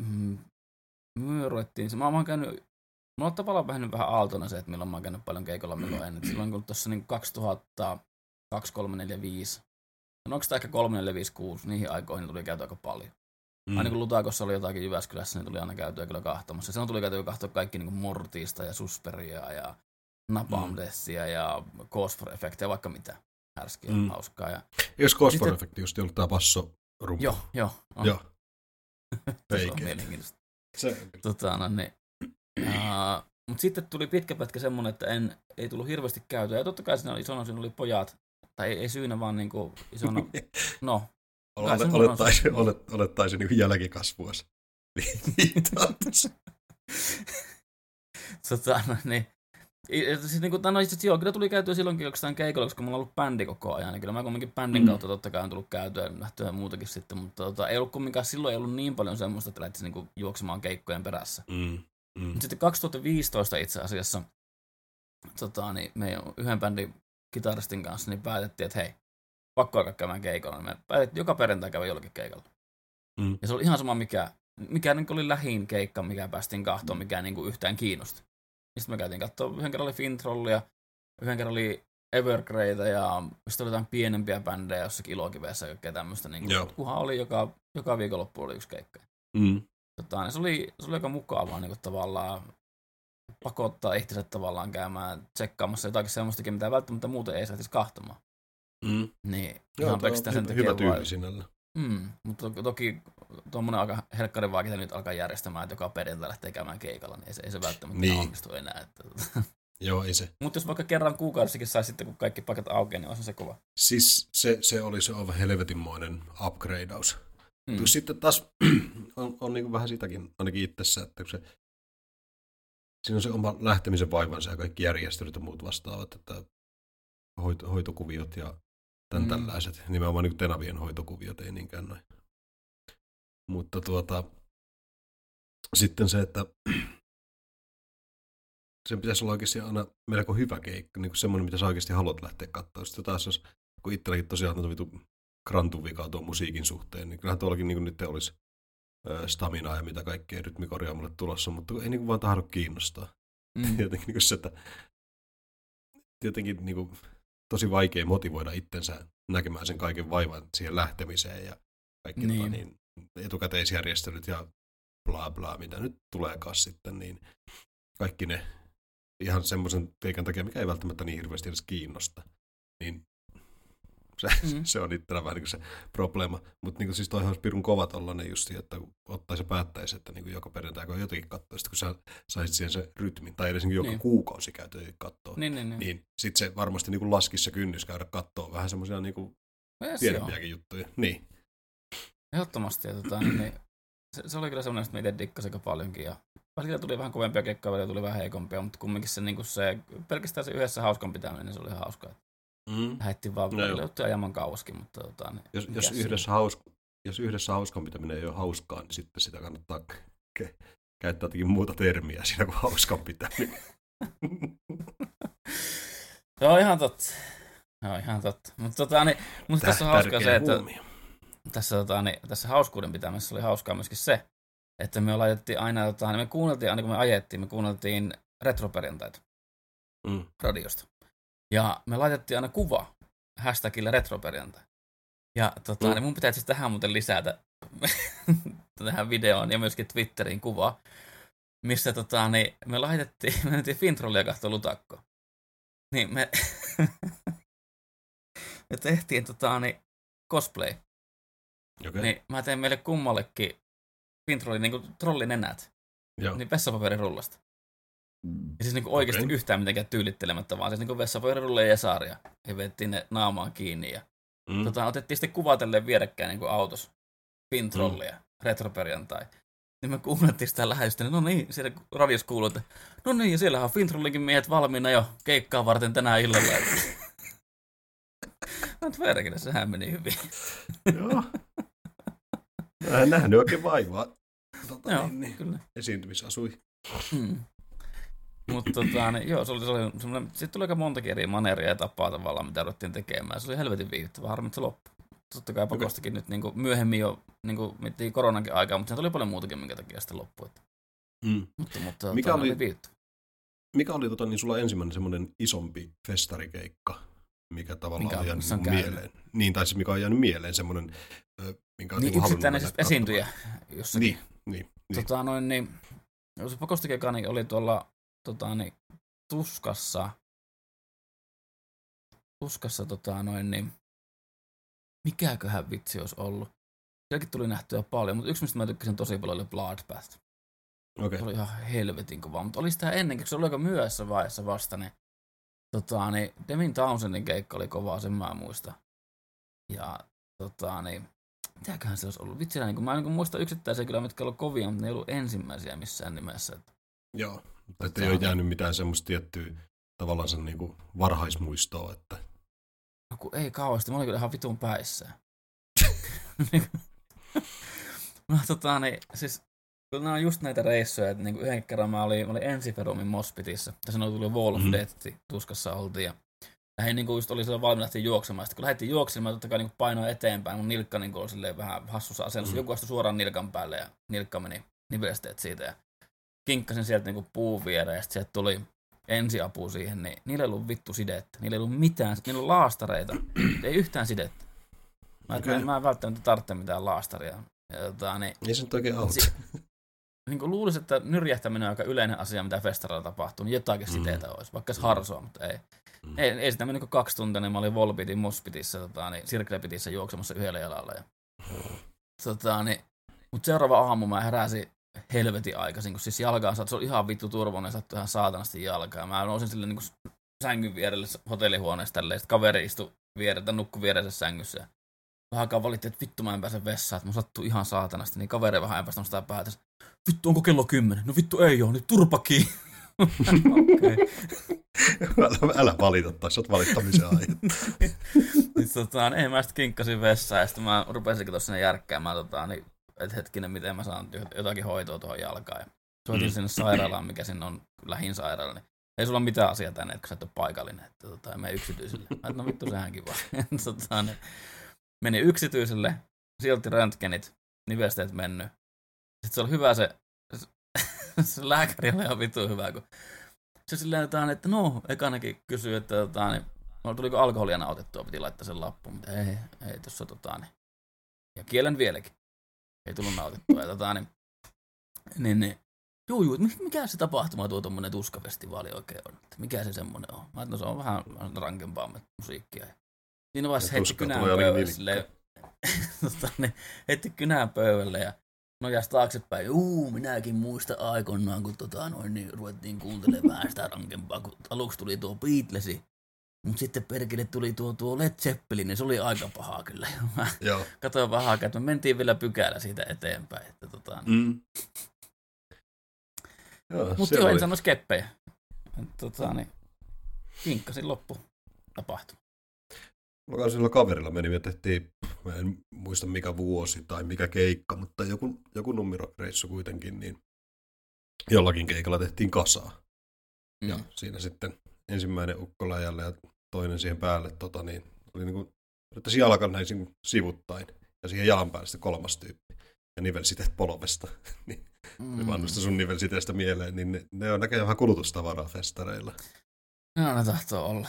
mm, me ruvettiin, se- mä oon käynyt, mulla on tavallaan vähän, vähän aaltona se, että milloin mä oon käynyt paljon keikolla, milloin en. Et silloin kun tuossa niin 2002, 3, 4, 5, no onko aika 3, 4, 5, 6, niihin aikoihin tuli käyty aika paljon. Mm. Aina kun Lutakossa oli jotakin Jyväskylässä, niin tuli aina käytyä kyllä kahtomassa. Silloin tuli käytyä kahtoa kaikki niin Mortista ja Susperia ja Napalm Mm. Ja Cause for Effectia, vaikka mitä. Härskiä, mm. Hauskaa. Ja... Eikö Cosfor Sitten- Effecti just ollut tää basso rumpu? Joo, joo. On. Joo. <laughs> Se on mielenkiintoista. Se, Tota, no, niin, uh, mutta sitten tuli pitkä pätkä semmonen, että en, ei tullut hirveästi käytyä. Ja totta kai siinä oli isona syynä oli pojat. Tai ei, ei syynä, vaan niinku isona, <laughs> no, se Olet, se- olet, olettaisin <laughs> niin jälkikasvuas. tota, no, niin. Siis niinku, tai no, itse joo, kyllä tuli käytyä silloinkin oikeastaan keikolla, koska mulla on ollut bändi koko ajan. Niin kyllä mä kumminkin bändin Mm. kautta totta kai on tullut käytyä ja nähtyä muutakin sitten, mutta tota, ei ollut kumminkaan silloin ei ollut niin paljon semmoista, että lähtisi niinku juoksemaan keikkojen perässä. mm, mm. Sitten 2015 itse asiassa tota, niin meidän yhden bändin kitaristin kanssa niin päätettiin, että hei, pakko alkaa käymään keikolla. Me päätettiin joka perjantai käydä jollakin keikalla. Mm. Ja se oli ihan sama, mikä, mikä niin oli lähin keikka, mikä päästiin kahtoon, mikä niin yhtään kiinnosti. Sitten me käytiin katsoa, yhden kerran oli Fintrollia, yhden kerran oli Evergreytä ja sitten oli jotain pienempiä bändejä jossakin ilokivessä ja kaikkea tämmöistä. Niin kunhan oli joka, joka viikonloppu oli yksi keikka. Mm. Tota, niin se, oli, se oli aika mukavaa niin kuin tavallaan pakottaa itsensä tavallaan käymään tsekkaamassa jotakin semmoistakin, mitä välttämättä muuten ei saisi kahtomaan. Mm. Niin, Joo, ihan pelkästään sen hyvä, takia hyvä tyyli vaan- sinällä. Mm, mutta to- toki tuommoinen aika helkkarin vaikeaa nyt alkaa järjestämään, että joka perjantai lähtee käymään keikalla, niin ei se, ei se välttämättä Niin. onnistu enää. Että, <laughs> Joo, ei se. mutta jos vaikka kerran kuukaudessakin saisi sitten, kun kaikki pakat aukeaa, niin olisi se kova. Siis se, se oli se aivan helvetinmoinen upgradeaus. Mm. Mm. Sitten taas <clears throat> on, on niin vähän sitäkin ainakin itsessä, että kun se, siinä on se oma lähtemisen vaivansa ja kaikki järjestelyt ja muut vastaavat, että hoito, hoitokuviot ja tämän Mm. tällaiset, nimenomaan niin tenavien hoitokuviot, ei niinkään noin. Mutta tuota, sitten se, että <clears throat> sen pitäisi olla oikeasti aina melko hyvä keikka, niin kuin semmoinen, mitä sä oikeasti haluat lähteä katsoa. Sitten taas jos, kun itselläkin tosiaan on vitu krantun vikaa tuon musiikin suhteen, niin kyllähän tuollakin niin nyt olisi staminaa ja mitä kaikkea rytmikorjaamolle tulossa, mutta ei niin kuin vaan tahdo kiinnostaa. Mm. <laughs> Jotenkin niin kuin se, että jotenkin niin kuin, tosi vaikea motivoida itsensä näkemään sen kaiken vaivan siihen lähtemiseen ja kaikki Niin. niin. Tota, niin, etukäteisjärjestelyt ja bla bla, mitä nyt tuleekaan sitten, niin kaikki ne ihan semmoisen keikan takia, mikä ei välttämättä niin hirveästi edes kiinnosta. Niin se, <laughs> mm. se on itsellä vähän niin se probleema. Mutta niin siis toihan olisi pirun kova tollanen just että ottaisi ja päättäisi, että niin joka perjantai kun jotenkin katsoo, kun sä saisit siihen se rytmin, tai edes niin joka niin. kuukausi käytä katsoa, niin, niin, niin. niin sitten se varmasti niin laskisi se kynnys käydä katsoa vähän semmoisia niin pienempiäkin juttuja. Niin. Ehdottomasti. Ja, tota, niin, niin, se, se, oli kyllä semmoinen, että mä itse dikkasin aika paljonkin. Ja välillä tuli vähän kovempia kekkoja, välillä tuli vähän heikompia, mutta kumminkin se, niin se pelkästään se yhdessä hauskan pitäminen, niin se oli hauskaa. Mm. Lähettiin vaan no, juttuja ajamaan kauaskin. Mutta, tota, niin, jos, jos, yhdessä hauska, jos yhdessä hauskan pitäminen ei ole hauskaa, niin sitten sitä kannattaa ke- käyttää jotakin muuta termiä siinä kuin hauskan pitäminen. <laughs> Joo, ihan totta. Joo, ihan totta. Mutta tota, niin, musta tässä on hauskaa se, että tässä, tota, niin, tässä hauskuuden pitämisessä oli hauskaa myöskin se, että me laitettiin aina, tota, niin me kuunneltiin, aina kun me ajettiin, me kuunneltiin retroperintaita mm. radiosta. Ja me laitettiin aina kuva hashtagillä retroperjantai. Ja tota, mm. niin mun pitää siis tähän muuten lisätä <laughs> tähän videoon ja myöskin Twitteriin kuva, missä tota, niin me laitettiin, me mentiin Fintrollia katsoa lutakko. Niin me, <laughs> me tehtiin tota, niin, cosplay. Okay. Niin mä tein meille kummallekin Fintrollin niin trollin enät. Joo. Niin vessapaperirullasta. Ja siis niinku oikeasti okay. yhtään mitenkään tyylittelemättä, vaan siis niinku vessapoirirulle ja saaria. Ja vettiin ne naamaan kiinni. Ja mm. tota, otettiin sitten kuvatellen vierekkäin niinku autos. Pintrollia, mm. retroperjantai. Niin me kuunneltiin sitä lähetystä, niin no niin, siellä radios kuuluu, että no niin, siellähän on Fintrollinkin miehet valmiina jo keikkaa varten tänään illalla. <laughs> Mä verkille, sehän meni hyvin. Joo. Mä en nähnyt oikein vaivaa. Tota, Joo, niin, niin. kyllä. Esiintymisasui. Hmm. Mutta tota, niin, joo, se oli, se oli semmoinen, sitten tuli aika montakin eri maneria ja tapaa tavallaan, mitä ruvettiin tekemään. Se oli helvetin viihdyttävä, harmi, että se loppui. Totta kai pakostakin nyt niin kuin, myöhemmin jo niin kuin, miettii koronankin aikaa, mutta se oli paljon muutakin, minkä takia sitten loppui. Mm. Mutta, mutta mikä tota, oli, oli mikä oli tota, niin sulla ensimmäinen semmoinen isompi festarikeikka, mikä tavallaan mikä, on jäänyt on mieleen? Niin, tai siis mikä on jäänyt mieleen semmoinen, minkä niin, niin yksittäinen siis esiintyjä jossakin. Niin, niin, niin. Tota, noin, niin, se pakostakin oli tuolla tota, niin, tuskassa, tuskassa tota, noin, niin, mikäköhän vitsi olisi ollut. Sielläkin tuli nähtyä paljon, mutta yksi, mistä mä tykkäsin tosi paljon, oli Bloodbath. Okay. Se oli ihan helvetin kova, mutta oli sitä ennenkin, se oli aika myöhässä vaiheessa vasta, niin, tota, niin Devin Townsendin keikka oli kova, sen mä muista. Ja tota, niin, mitäköhän se olisi ollut? Vitsi, niin, kun mä en niin muista yksittäisiä kyllä, mitkä oli kovia, mutta ne ei ollut ensimmäisiä missään nimessä. Että Joo, että ei ole jäänyt mitään semmoista tiettyä tavallaan sen niin kuin varhaismuistoa. Että... Joku ei kauheasti, mä olin kyllä ihan vitun päissä. <laughs> no tota niin, siis kun nämä on just näitä reissuja, että niin yhden kerran mä olin, mä olin Ensiferumin Mospitissä, ja sen oli tullut Wall of mm. Death, tuskassa oltiin, ja lähdin niin just oli siellä valmiina juoksemaan. Sitten kun lähdettiin juoksemaan, totta kai niin painoin eteenpäin, mun nilkka niin oli vähän hassussa asennossa. Mm. Joku astui suoraan nilkan päälle ja nilkka meni nivelesteet siitä. Ja kinkkasin sieltä niinku puun viereen ja sieltä tuli ensiapu siihen, niin niillä ei ollut vittu sidettä. Niillä ei ollut mitään, niillä oli laastareita, ei yhtään sidettä. Mä, okay. mä, mä en välttämättä tarvitse mitään laastaria. Ja, tota, niin, ei se nyt oikein auta. Si- niin kuin luulisin, että nyrjähtäminen on aika yleinen asia, mitä festareilla tapahtuu, niin jotakin mm. siteitä olisi, vaikka se harsoa, mutta ei. Mm. Ei, ei sitä mennyt kaksi tuntia, niin mä olin Volpitin Mospitissä, tota, niin Sirklepitissä juoksemassa yhdellä jalalla. Ja, tota, niin, mutta seuraava aamu mä heräsin helvetin aikaisin, kun siis jalkaan saat, se on ihan vittu turvonen, sattui ihan saatanasti jalkaa. Mä nousin sille niin kuin sängyn vierelle hotellihuoneessa tälleen, sitten kaveri istui vierellä, nukku vieressä sängyssä. Ja vähän aikaa valitti, että vittu mä en pääse vessaan, että mun sattuu ihan saatanasti, niin kaveri vähän päästä sitä päätä. Vittu, onko kello kymmenen? No vittu ei ole, niin turpaki. okay. älä, älä valita, tai sä oot valittamisen aihe. <laughs> niin, tota, ei mä sitten kinkkasin vessaan, ja sitten mä rupesinkin tuossa järkkäämään, tota, niin että hetkinen, miten mä saan jotakin hoitoa tuohon jalkaan. Ja soitin mm. sinne sairaalaan, mikä sinne on lähin sairaala, niin ei sulla ole mitään asiaa tänne, että sä et ole paikallinen, että tota, mene yksityiselle. Mä et, no vittu, sehän kiva. <laughs> tota, niin, meni yksityiselle, sieltä röntgenit, nivesteet mennyt. Sitten se oli hyvä se, <laughs> se lääkäri oli ihan vittu hyvä, kun se silleen, että no, ekanakin kysyi, että tota, niin, no, tuliko alkoholia nautettua, piti laittaa sen lappu, mutta ei, ei tuossa tota, niin. Ja kielen vieläkin ei tullut nautittua. Ja tota, niin, niin, niin, Juu, juu, mi- mikä se tapahtuma tuo tuommoinen tuskafestivaali oikein on? Että Mikä se semmoinen on? Mä no se on vähän rankempaa musiikkia. Siinä vaiheessa Ja heitti tuska kynään tulee aina pöydälle <laughs> tota, niin, heitti kynään pöydälle ja nojas taaksepäin. Juu, minäkin muista aikoinaan, kun tota, noin, niin ruvettiin kuuntelemaan vähän sitä rankempaa, kun aluksi tuli tuo Beatlesi. Mutta sitten perkele tuli tuo, tuo Led Zeppelin, niin se oli aika pahaa kyllä. Mä <laughs> Joo. katsoin vähän aikaa, että me mentiin vielä pykälä siitä eteenpäin. Että, tota, Mm. Joo, Mutta se joo, en oli- sano skeppejä. Tota, niin, kinkkasin loppu tapahtuma. Mulla sillä kaverilla meni, me tehtiin, mä en muista mikä vuosi tai mikä keikka, mutta joku, joku numeroreissu kuitenkin, niin jollakin keikalla tehtiin kasaa. Mm. Ja siinä sitten ensimmäinen ukko läjälle ja toinen siihen päälle, tota, niin oli niin kuin, yrittäisi jalkan näin niin sivuttain ja siihen jalan päälle sitten kolmas tyyppi. Ja nivelsiteet polvesta. <laughs> niin mm. vaan noista sun nivelsiteestä mieleen, niin ne, ne on näköjään vähän kulutustavaraa festareilla. No, ne tahtoo olla.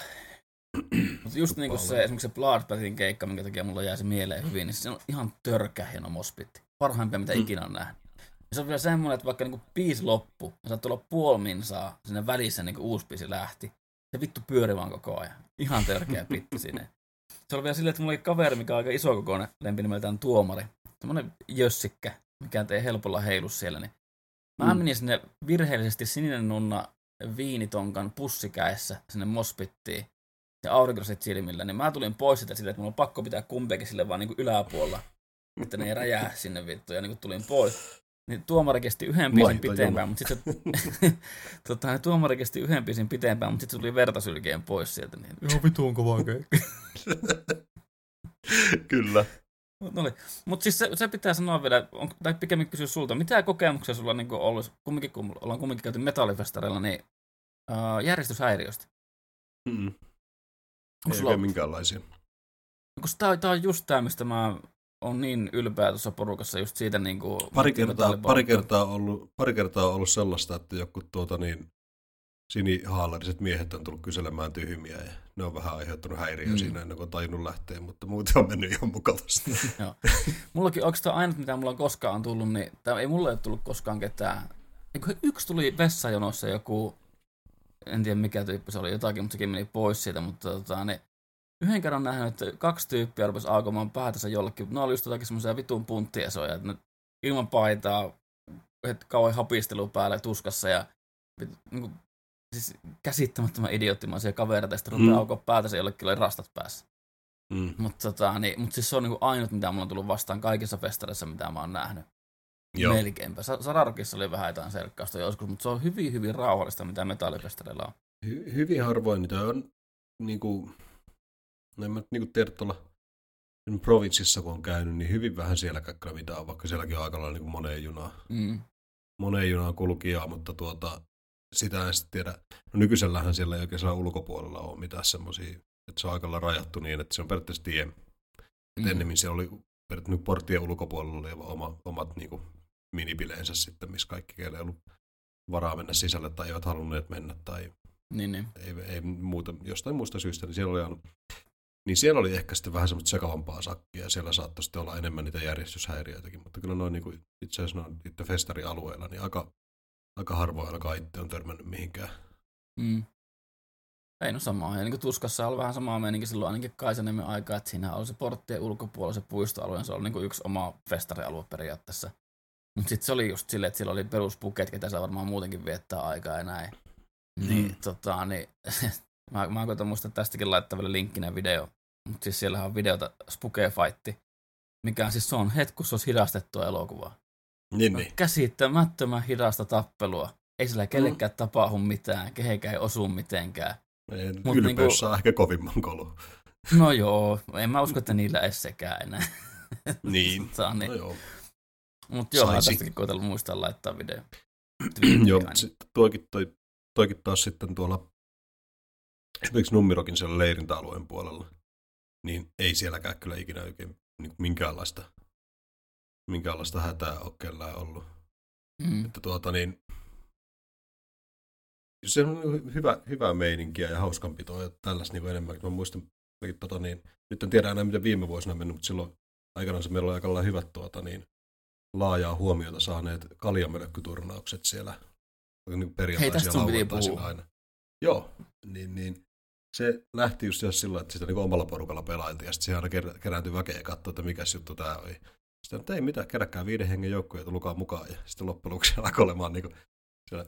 <clears throat> Mutta just niinku se, esimerkiksi se Bloodbathin keikka, minkä takia mulla jäi se mieleen hyvin, niin se on ihan törkä hieno mospitti. Parhaimpia, mitä Mm. ikinä on nähnyt. Ja se on vielä semmoinen, että vaikka niinku biisi loppu, ja saattoi olla puoli minsaa, siinä välissä niinku uusi biisi lähti, se vittu pyöri vaan koko ajan. Ihan törkeä pitti sinne. Se oli vielä silleen, että mulla oli kaveri, mikä on aika iso kokoinen, lempi nimeltään Tuomari. Semmoinen jössikkä, mikä ei helpolla heilu siellä. Niin mä Mm. menin sinne virheellisesti sininen nunna viinitonkan pussikäessä sinne mospittiin ja aurinkoiset silmillä, niin mä tulin pois sitä silleen, että mulla on pakko pitää kumpiakin sille vaan niin yläpuolella, että ne ei räjää sinne vittu, ja niin tulin pois. Niin tuomari kesti yhden biisin pitempään, mutta sitten se, <laughs> tota, niin tuomari kesti yhden biisin pitempään, mutta sitten tuli vertasylkeen pois sieltä. Niin, Joo, vitu on kova keikka. <laughs> Kyllä. No oli. Mutta siis se, se, pitää sanoa vielä, on, tai pikemmin kysyä sulta, mitä kokemuksia sulla on niin ollut, kumminkin, kun ollaan kumminkin käyty metallifestareilla, niin uh, järjestyshäiriöstä? Mm. Onko Ei sulla, minkäänlaisia. tää on just tää, mistä mä on niin ylpeä tuossa porukassa just siitä niin kuin Pari kertaa, pari, kertaa ollut, pari kertaa on ollut sellaista, että joku tuota niin, sinihaalariset miehet on tullut kyselemään tyhmiä ja ne on vähän aiheuttanut häiriöä Mm. siinä ennen kuin on tajunnut lähteä, mutta muuten on mennyt ihan mukavasti. <laughs> Mullakin oikeastaan ainut, mitä mulla koskaan on tullut, niin tää ei mulle ole tullut koskaan ketään. Eikö yksi tuli vessajonossa joku, en tiedä mikä tyyppi se oli, jotakin, mutta sekin meni pois siitä, mutta tota, niin yhden kerran nähnyt, että kaksi tyyppiä rupesi aukomaan päätänsä jollekin, mutta ne oli just jotakin semmoisia vitun punttiesoja, että ne ilman paitaa, et kauhean hapistelu päällä tuskassa ja vit- niinku, siis käsittämättömän idioottimaisia kavereita, ja sitten rupeaa Mm. aukoa päätänsä jollekin, oli rastat päässä. Mm. Mutta tota, niin, mut siis se on niinku ainut, mitä mulla on tullut vastaan kaikissa festareissa, mitä mä oon nähnyt. Joo. Melkeinpä. Sa- Sararokissa oli vähän jotain serkkausta joskus, mutta se on hyvin, hyvin rauhallista, mitä metallifestareilla on. Hy- hyvin harvoin niitä on, niin kuin, no en mä niin kuin tiedä tuolla provinssissa kun on käynyt, niin hyvin vähän siellä kyllä mitä on, vaikka sielläkin on aika lailla niin moneen junaan. Mm. moneen junaan kulkijaa, mutta tuota, sitä en sitten tiedä. No nykyisellähän siellä ei oikein siellä ulkopuolella ole mitään semmoisia, että se on aika lailla rajattu niin, että se on periaatteessa tie. Mm. Mm. Ennemmin se oli periaatteessa nyt porttien ulkopuolella oli oma, omat niin kuin, minibileensä sitten, missä kaikki, keillä ei ollut varaa mennä sisälle tai eivät halunneet mennä tai Niin, niin. ei, ei muuta, jostain muusta syystä, niin siellä oli aina, niin siellä oli ehkä sitten vähän semmoista sekavampaa sakkia, ja siellä saattoi sitten olla enemmän niitä järjestyshäiriöitäkin, mutta kyllä noin niin kuin, itse asiassa noin itse festarialueella, niin aika, aika harvoin ainakaan itse on törmännyt mihinkään. Mm. Ei no samaa. Ja niin kuin Tuskassa on vähän samaa meininki silloin ainakin Kaisaniemen aikaa, että siinä oli se porttien ulkopuolella se puistoalue, ja se oli niin kuin yksi oma festarialue periaatteessa. Mutta sitten se oli just silleen, että siellä oli peruspuket, ketä saa varmaan muutenkin viettää aikaa ja näin. Niin, Mm. tota, niin <laughs> mä, mä koitan muistaa että tästäkin laittaa vielä linkkinä video. Mutta siis siellähän on videota Spooke Fight, mikä on siis se on hetki, kun se olisi hidastettua elokuvaa. Niin, No, niin. käsittämättömän hidasta tappelua. Ei sillä kellekään tapahdu mitään, kehenkään ei osu mitenkään. Ei, Mut Ylpeys niinku- saa ehkä kovimman kolu. No joo, en mä usko, että niillä edes sekään enää. Niin. <laughs> No niin. joo. Mutta joo, mä saisi. tästäkin koitan muistaa laittaa video. <clears throat> joo, sitten toikin, toi, toikin taas sitten tuolla esimerkiksi Nummirokin siellä leirintäalueen puolella, niin ei sielläkään kyllä ikinä oikein niin minkäänlaista, minkäänlaista hätää ole kellään ollut. Mm. Että tuota niin, se on hyvä, hyvää meininkiä ja hauskanpitoa ja tällaista niin enemmän. Mä muistan, mäkin tota niin, nyt en tiedä enää miten viime vuosina on mennyt, mutta silloin aikanaan se meillä oli aika hyvät tuota niin, laajaa huomiota saaneet kaljamölkkyturnaukset siellä niin Hei, tästä sun piti puhua. aina. Joo, niin, niin se lähti just sillä että sitä niin omalla porukalla pelailtiin, ja sitten siihen aina kerääntyi väkeä ja katsoi, että mikä juttu tämä oli. Sitten, että ei mitään, keräkää viiden hengen joukkoja, lukaa mukaan, ja sitten loppujen lopuksi alkoi olemaan niin kuin, siellä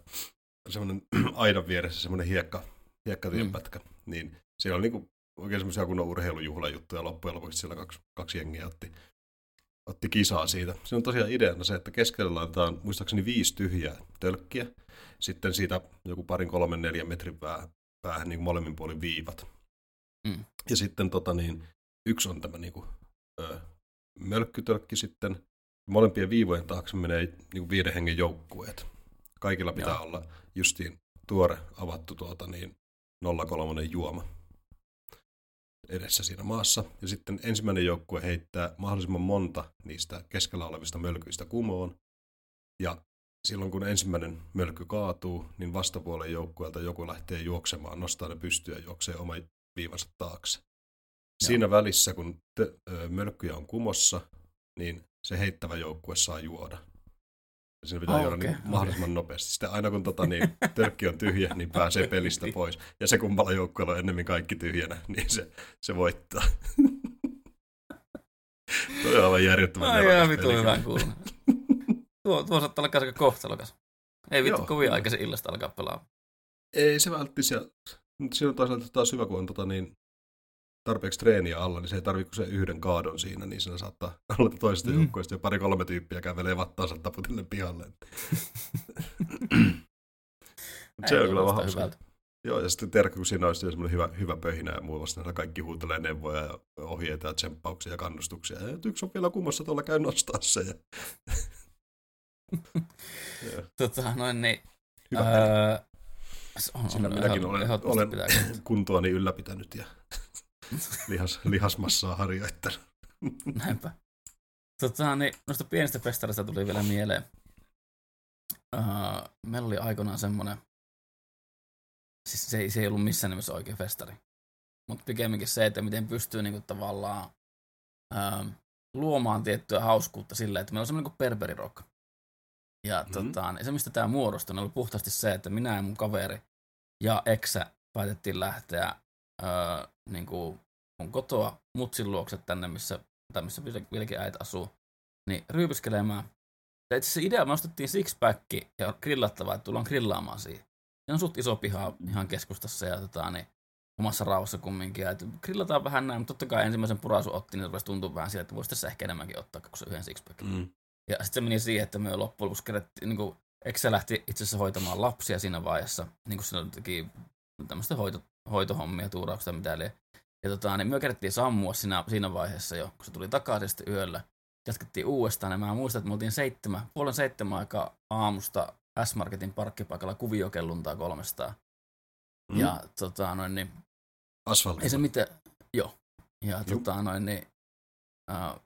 semmoinen <clears throat> aidan vieressä semmoinen hiekka, hiekkatienpätkä, mm. niin siellä oli niin kuin, oikein semmoisia kunnon urheilujuhlajuttuja loppujen lopuksi siellä kaksi, kaksi jengiä otti, otti kisaa siitä. Se on tosiaan ideana se, että keskellä laitetaan muistaakseni viisi tyhjää tölkkiä, sitten siitä joku parin, kolmen, neljän metrin päähän niin molemmin puolin viivat. Mm. Ja sitten tota, niin, yksi on tämä niin kuin, ö, mölkkytölkki sitten. Molempien viivojen taakse menee niin kuin viiden hengen joukkueet. Kaikilla pitää Joo. olla justiin tuore avattu tuota, niin 03 juoma edessä siinä maassa. Ja sitten ensimmäinen joukkue heittää mahdollisimman monta niistä keskellä olevista mölkyistä kumoon. Ja silloin kun ensimmäinen mölky kaatuu, niin vastapuolen joukkueelta joku lähtee juoksemaan, nostaa ne pystyä ja juoksee oma viivansa taakse. Joo. Siinä välissä, kun te, ö, mölkkyjä on kumossa, niin se heittävä joukkue saa juoda. Ja siinä pitää oh, juoda okay, niin mahdollisimman okay. nopeasti. Sitten aina kun tota, niin, <laughs> törkki on tyhjä, niin pääsee pelistä pois. Ja se kumpalla joukkueella on ennemmin kaikki tyhjänä, niin se, se voittaa. <laughs> Tuo on aivan järjettömän Ai vitu hyvä kuulla. Tuo, tuo saattaa olla aika kohtalokas. Ei vittu kovin aikaisin illasta alkaa pelaa. Ei se välttämättä. Mutta siinä on toisaalta taas hyvä, kun on tota, niin, tarpeeksi treeniä alla, niin se ei tarvitse kuin se yhden kaadon siinä, niin siinä saattaa <laughs> olla toisesta mm. joukkueesta ja pari-kolme tyyppiä kävelee vattaansa taputille pihalle. <laughs> se on kyllä vähän hyvältä. Joo, ja sitten tiedätkö, kun siinä olisi semmoinen hyvä, hyvä pöhinä ja muu vasta, kaikki huutelee neuvoja ja ohjeita ja tsemppauksia ja kannustuksia. Ja yksi on vielä kummassa tuolla käy nostaa se. Ja... tota, noin niin. Hyvä öö, on, Siinä on minäkin olen, olen <laughs> kuntoani ylläpitänyt ja <laughs> Lihas, lihasmassaa harjoittanut. Näinpä. Tota, niin, noista pienistä festarista tuli vielä mieleen. Uh, meillä oli aikoinaan semmoinen, siis se ei, se ei ollut missään nimessä oikein festari, mutta pikemminkin se, että miten pystyy niinku tavallaan uh, luomaan tiettyä hauskuutta silleen, että meillä on semmoinen kuin berberirock. Ja mm-hmm. tota, se, mistä tämä muodostui, oli puhtaasti se, että minä ja mun kaveri ja Eksä päätettiin lähteä öö, niin kuin mun kotoa mutsin luokse tänne, missä, tai missä vieläkin äiti asuu, niin ryypiskelemään. Ja itse asiassa idea, me ostettiin sixpack ja grillattavaa, että tullaan grillaamaan siihen. Ja on suht iso piha ihan keskustassa ja tota, niin, omassa rauhassa kumminkin. Ja, että grillataan vähän näin, mutta totta kai ensimmäisen purasu otti, niin rupesi tuntua vähän siltä, että voisi tässä ehkä enemmänkin ottaa kuin se yhden sixpackin. Mm. Ja sitten se meni siihen, että me loppujen lopuksi kerättiin, niin kuin, Eksä lähti itse asiassa hoitamaan lapsia siinä vaiheessa, niin kuin siinä teki tämmöistä hoito, hoitohommia, tuurauksia, mitä eli. Ja tota, niin me kerättiin sammua siinä, siinä vaiheessa jo, kun se tuli takaisin sitten yöllä. Jatkettiin uudestaan, ja mä muistan, että me oltiin seitsemän, puolen seitsemän aikaa aamusta S-Marketin parkkipaikalla kuviokelluntaa kolmestaan. Mm. Ja tota, noin, niin, Asfaltilla. Ei se mitään, joo. Ja tota, noin, niin, uh,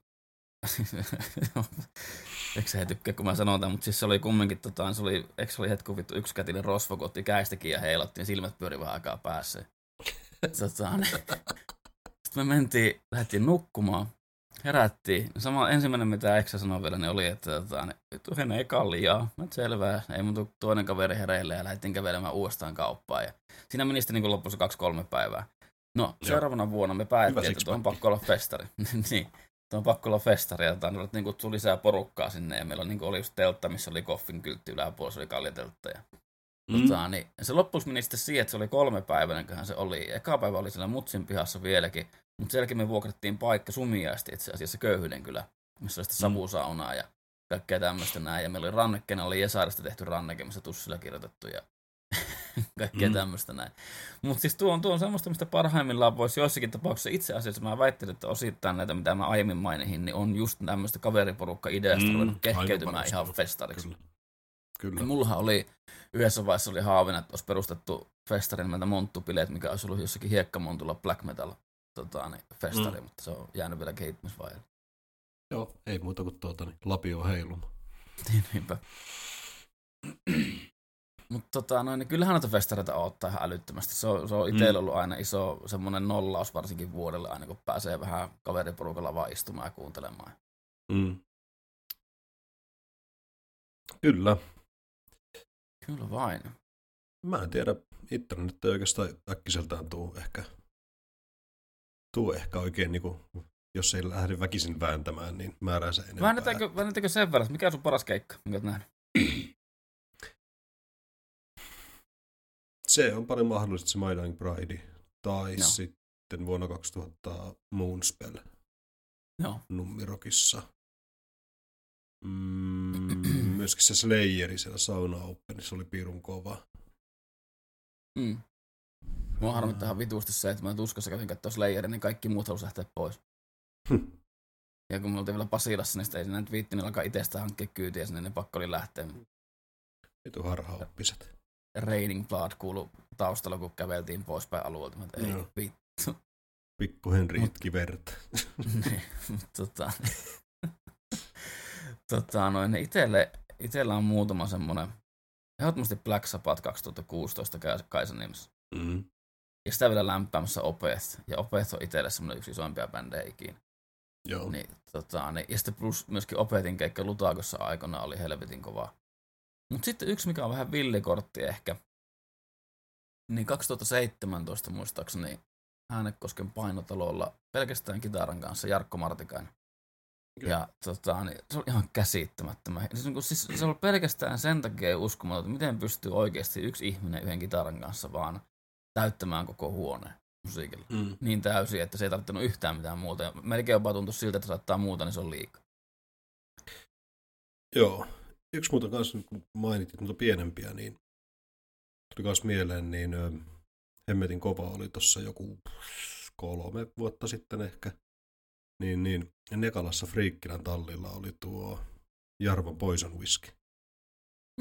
<laughs> Eikö se tykkää, kun mä sanon tämän, mutta siis se oli kumminkin, tota, se oli, eikö se oli hetki vittu yksikätinen rosvo, kun otti käistäkin ja heilatti, niin silmät pyöri vähän aikaa päässä. <laughs> tota. Sitten me mentiin, lähdettiin nukkumaan, herättiin. Sama ensimmäinen, mitä Eksä sanoi vielä, niin oli, että tota, niin, ei kalliaa. Mä selvää, ei mun toinen kaveri hereille ja lähdettiin kävelemään uudestaan kauppaan. Ja siinä meni sitten niin lopussa kaksi-kolme päivää. No, Joo. seuraavana vuonna me päätettiin, että on pakko olla festari. <laughs> niin tuo on pakko olla festari, ja tota, niin kuin, tuli lisää porukkaa sinne, ja meillä niin kuin, oli just teltta, missä oli koffin kyltti yläpuolella, oli kaljateltta, ja mm. tota, niin, se loppuisi meni sitten siihen, että se oli kolme päivää, kunhan se oli. Eka päivä oli siellä Mutsin pihassa vieläkin, mutta sen jälkeen me vuokrattiin paikka sumiaasti itse asiassa Köyhyyden kyllä, missä oli sitten mm. savusaunaa ja kaikkea tämmöistä näin. Ja meillä oli rannekkeena, oli Jesaarista tehty ranneke, missä tussilla kirjoitettu ja <laughs> kaikkea mm. tämmöistä näin. Mutta siis tuo on, tuo on semmoista, mistä parhaimmillaan voisi joissakin tapauksissa itse asiassa, mä väittelin, että osittain näitä, mitä mä aiemmin mainihin, niin on just tämmöistä kaveriporukka-ideasta mm, ruvennut kehkeytymään ihan festariksi. Kyllä. Kyllä. Ja mullahan oli yhdessä vaiheessa oli haavina, että olisi perustettu festari nimeltä Monttupileet, mikä olisi ollut jossakin hiekkamontulla black metal tota, niin festari, mm. mutta se on jäänyt vielä kehittymisvaiheelle. Joo, ei muuta kuin tuota, niin lapio heiluma. Niin, <laughs> niinpä. Mutta tota, no, niin kyllähän noita festareita odottaa ihan älyttömästi. Se on, se on itsellä mm. ollut aina iso semmoinen nollaus varsinkin vuodelle aina, kun pääsee vähän kaveriporukalla vaan istumaan ja kuuntelemaan. Mm. Kyllä. Kyllä vain. Mä en tiedä, internet ei oikeastaan äkkiseltään tuu ehkä, tuu ehkä oikein, niin kuin, jos ei lähde väkisin vääntämään, niin määrää se enempää. Väännetäänkö, väännetäänkö sen verran, mikä on sun paras keikka, minkä oot nähnyt? Se on paljon mahdollista se My Dying Bride. Tai Joo. sitten vuonna 2000 Moonspell Joo. Nummirokissa. Mm, <clears throat> myöskin se Slayeri siellä Sauna Openissa oli pirun kova. Mm. Mua harmittaa ihan vitusti se, että mä tuskassa kävin katsoa Slayerin, niin kaikki muut halusi lähteä pois. Hm. Ja kun me oltiin vielä Pasilassa, niin sitten ei sinä nyt viittinyt alkaa itsestä hankkia kyytiä sinne, niin pakko oli lähteä. Vitu harhaoppiset. Raining Blood kuulu taustalla, kun käveltiin poispäin alueelta. Mä, et ei, vittu. Pikku Henri itki verta. <laughs> niin, mut tota, tota, noin, niin itelle, itellä on muutama semmonen, ehdottomasti Black Sabbath 2016 Kai- Kaisan nimessä. Mm. Ja sitä vielä lämpäämässä Opeth. Ja Opeth on itselle semmoinen yksi isoimpia bändejä ikinä. Joo. Niin, tota, niin, ja sitten plus myöskin Opetin keikka Lutakossa aikana oli helvetin kova. Mutta sitten yksi, mikä on vähän villikortti ehkä, niin 2017 muistaakseni Äänekosken painotalolla pelkästään kitaran kanssa Jarkko Martikainen. Okei. Ja tota, niin, se oli ihan käsittämättömän. Siis, niin kuin, siis, se oli pelkästään sen takia uskomaton, että miten pystyy oikeasti yksi ihminen yhden kitaran kanssa vaan täyttämään koko huoneen musiikilla Mm. niin täysin, että se ei tarvittanut yhtään mitään muuta. Ja melkein jopa tuntui siltä, että saattaa muuta, niin se on liikaa. Joo. Yksi muuta kanssa, kun mainitit mutta pienempiä, niin tuli kanssa mieleen, niin Hemmetin kova oli tuossa joku kolme vuotta sitten ehkä. Niin, niin Nekalassa Friikkilän tallilla oli tuo Jarvan Poison Whisky.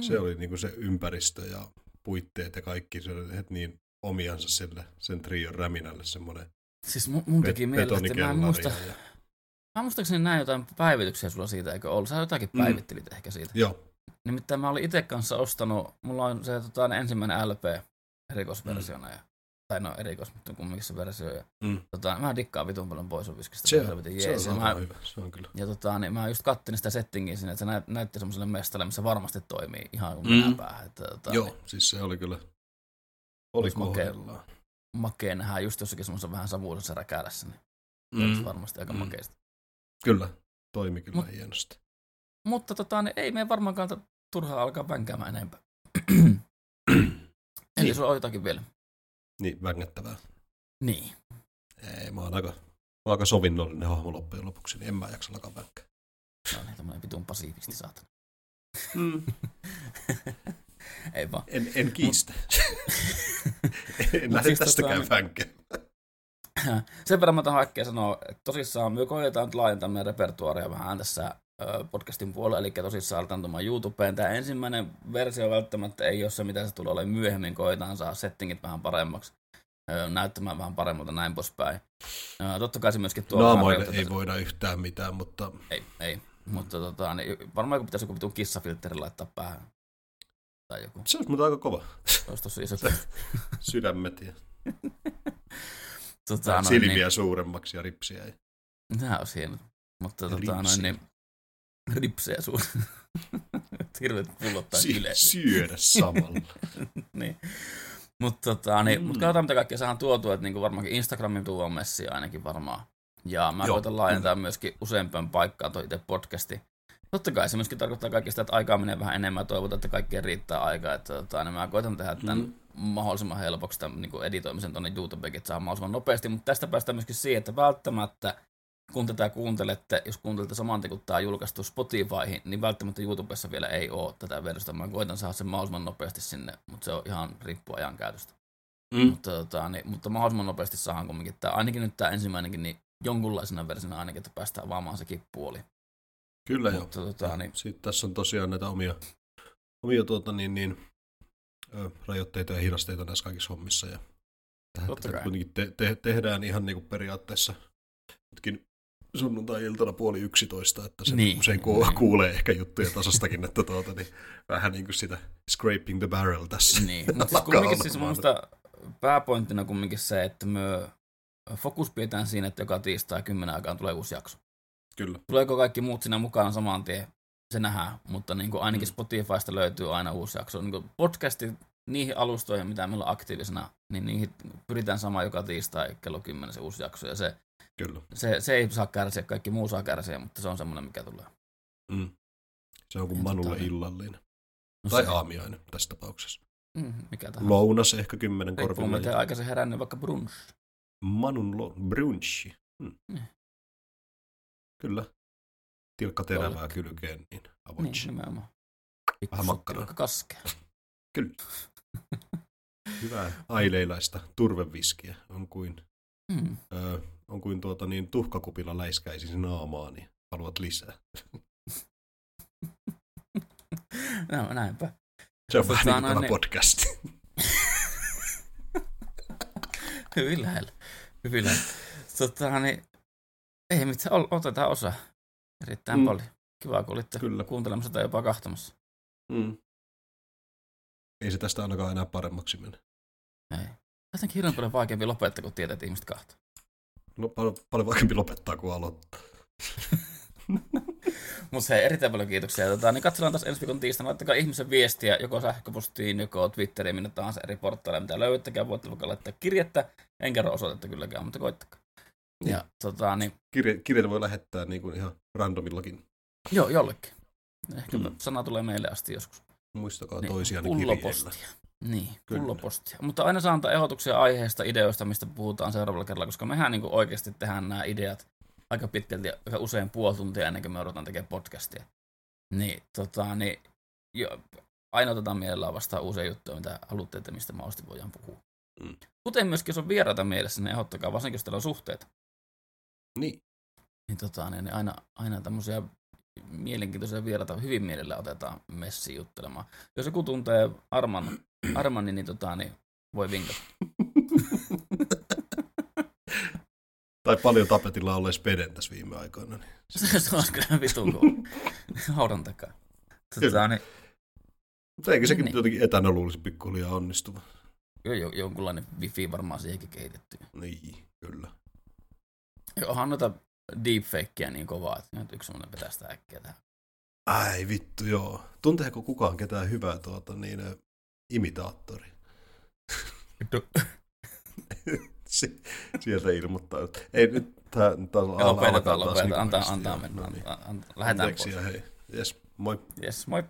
Se oli niinku se ympäristö ja puitteet ja kaikki, se oli niin omiansa sille, sen trion räminälle semmoinen Siis mun, mun teki mieleen, että mä en muista. Ja... mä muistaakseni näin jotain päivityksiä sulla siitä, eikö ollut? Sä jotakin Mm. päivittelit ehkä siitä. Joo, Nimittäin mä olin itse kanssa ostanut, mulla on se tota, ne ensimmäinen LP erikoisversiona. Ja, tai no erikois, mutta kumminkin se versio. Ja, Mm. tota, mä dikkaan vitun paljon pois on viskistä. se, helvetin se. Ja on mä, hyvä, se on kyllä. ja tota, niin mä just kattelin sitä settingiä sinne, että se näyt, näytti semmoiselle mestalle, missä varmasti toimii ihan kuin Mm. minä päähän. Että, tota, Joo, niin, siis se oli kyllä, oli Olisi makea. nähdä just jossakin semmoisessa vähän savuisessa räkälässä, niin Mm. mm. varmasti aika Mm. mm. Kyllä, toimi kyllä Mut- hienosti. Mutta tota, niin ei me varmaankaan turhaa alkaa vänkäämään enempää. <clears throat> Eli Niin. sulla on jotakin vielä. Niin, vängättävää. Niin. Ei, mä oon aika, mä oon aika sovinnollinen hahmo loppujen lopuksi, niin en mä jaksa alkaa vänkää. Se on niin tämmönen vitun pasiivisti saatana. Mm. <laughs> ei vaan. En, en kiistä. <laughs> en lähde siis tästäkään tota-. <laughs> Sen verran mä tahan äkkiä sanoa, että tosissaan me koetaan nyt laajentaa meidän repertuaaria vähän tässä podcastin puolella, eli tosissaan aletaan tuomaan YouTubeen. Tämä ensimmäinen versio välttämättä ei ole se, mitä se tulee olemaan myöhemmin. Koetaan saa settingit vähän paremmaksi, näyttämään vähän paremmalta näin poispäin. Totta kai se myöskin tuo Naamoille rajoitetta- ei voida yhtään mitään, mutta Ei, ei. Mutta tota, niin varmaan joku pitäisi joku vitun kissafiltteri laittaa päähän. Tai joku. se olisi mutta aika kova. Se olisi tosi iso. Sydämet ja <laughs> tota, noin, silmiä niin, suuremmaksi ja ripsiä. Nämä olisi hienot. Mutta tota, noin, Ripsiä. niin, ripsejä suun. Hirveet pullottaa Si- yle. syödä samalla. <laughs> niin. Mutta tota, niin, Mm. mut katsotaan mitä kaikkea saadaan tuotua, että niinku varmaankin Instagramin tuo messi ainakin varmaan. Ja mä Joo, koitan laajentaa myöskin useampaan paikkaan tuo itse podcasti. Totta kai se myöskin tarkoittaa kaikki sitä, että aikaa menee vähän enemmän ja toivotaan, että kaikkien riittää aikaa. Että, tota, niin mä koitan tehdä tämän Mm. Mahdollisimman helpoksi tämän niin editoimisen tuonne YouTubeenkin, että saa mahdollisimman nopeasti. Mutta tästä päästään myöskin siihen, että välttämättä kun tätä kuuntelette, jos kuuntelette saman tien, kun tämä julkaistu Spotifyhin, niin välttämättä YouTubessa vielä ei ole tätä versiota. Mä koitan saada sen mahdollisimman nopeasti sinne, mutta se on ihan riippuu ajan käytöstä. Mm. Mutta, tota, niin, mutta mahdollisimman nopeasti saadaan kumminkin tämä, ainakin nyt tämä ensimmäinenkin, niin jonkunlaisena versiona ainakin, että päästään vaamaan sekin puoli. Kyllä joo. Mutta tota, niin, Sitten tässä on tosiaan näitä omia, omia tuota, niin, niin, ö, rajoitteita ja hidasteita näissä kaikissa hommissa. Ja tähän tätä kai. kuitenkin te, te, tehdään ihan niin kuin periaatteessa nytkin sunnuntai-iltana puoli yksitoista, että se Niin. niin. usein ku, kuulee ehkä juttuja tasostakin, että tuota, niin, vähän niin kuin sitä scraping the barrel tässä. niin. mutta siis kumminkin siis minusta pääpointtina kumminkin se, että me fokus pidetään siinä, että joka tiistai kymmenen aikaan tulee uusi jakso. Kyllä. Tuleeko kaikki muut siinä mukana saman tien? Se nähdään, mutta niin kuin ainakin Mm. Spotifysta löytyy aina uusi jakso. Niin kuin podcastit niihin alustoihin, mitä meillä on aktiivisena, niin niihin pyritään sama joka tiistai kello 10 se uusi jakso. Ja se, Kyllä. se, se ei saa kärsiä, kaikki muu saa kärsiä, mutta se on semmoinen, mikä tulee. Mm. Se on kuin Ja Manulle tota- illallinen. No Tai se, aamiainen tässä tapauksessa. mm, mikä tahansa. Lounas ehkä kymmenen Riippuu korvilla. miten aikaisin herännyt, vaikka brunch. Manun lo- brunchi. Hmm. Niin. Kyllä. Tilkka terävää kylkeen, niin Niin, avoitsi. nimenomaan. Vähän makkaraa. Kaskea. <laughs> Kyllä. <laughs> Hyvää aileilaista turveviskiä on kuin, Mm. öö, on kuin tuota, niin tuhkakupilla läiskäisi naamaa, niin haluat lisää. <laughs> no, näinpä. Se on vähän Tota, niin kuin no niin. podcast. Hyvin lähellä. Hyvin lähellä. Tota, niin, ei mitään, otetaan osa. Erittäin Mm. paljon. Kiva, kun olitte Kyllä. kuuntelemassa tai jopa kahtamassa. Mm. Ei se tästä ainakaan enää paremmaksi mene. Ei. Tästäkin hirveän paljon vaikeampi lopettaa, kun tiedät ihmiset kahta. No, paljon, paljon vaikeampi lopettaa kuin aloittaa. <laughs> Mutta hei, erittäin paljon kiitoksia. Tota, niin katsellaan taas ensi viikon tiistaina. Laittakaa ihmisen viestiä joko sähköpostiin, joko Twitteriin, minne tahansa eri portaaleja, mitä löytäkään. Voitte vaikka laittaa kirjettä. En kerro osoitetta kylläkään, mutta koittakaa. Niin. Ja tota, niin, Kirje, kirjeitä voi lähettää niin kuin ihan randomillakin. joo, jollekin. Ehkä Mm. sana tulee meille asti joskus. Muistakaa Niin, toisiaan kirjeillä. pullopostia. Niin, Kyllä. pullopostia. Mutta aina saa antaa ehdotuksia aiheista, ideoista, mistä puhutaan seuraavalla kerralla, koska mehän niin oikeasti tehdään nämä ideat aika pitkälti, aika usein puoli tuntia ennen kuin me odotetaan tekemään podcastia. Niin, tota, niin jo, aina otetaan mielellään vastaan uusia juttuja, mitä haluatte, että mistä mahdollisesti voidaan puhua. Mm. Kuten myöskin, jos on vieraita mielessä, niin ehdottakaa, varsinkin jos teillä on suhteita. Niin. Niin, tota, niin, niin aina, aina tämmöisiä mielenkiintoisia vieraita hyvin mielellä otetaan messiin juttelemaan. Jos joku tuntee Arman, <clears throat> Armanin, niin, tota, niin voi vinkata. Tai paljon tapetilla olleessa peden tässä viime aikoina. Niin. <laughs> Se, olisi kyllä vitun cool. <laughs> Haudan takaa. Tota, niin, Mutta eikö sekin Niin. jotenkin etänä luulisi pikkuhiljaa onnistuva? jo, jo, jonkunlainen wifi varmaan siihenkin kehitetty. Niin, kyllä. Onhan noita deepfakeja niin kovaa, että nyt yksi semmoinen vetää sitä äkkiä tähän. Ai vittu, joo. Tunteeko kukaan ketään hyvää tuota, niin, ö, imitaattori? <laughs> Si- Sieltä ilmoittaa. että Ei nyt tää, tää alkaa taas lopetetaan. niinku Antaa, antaa mennä. no niin. Antaa, antaa, lähdetään Anteeksi pois. hei. Jes, moi. Yes, moi.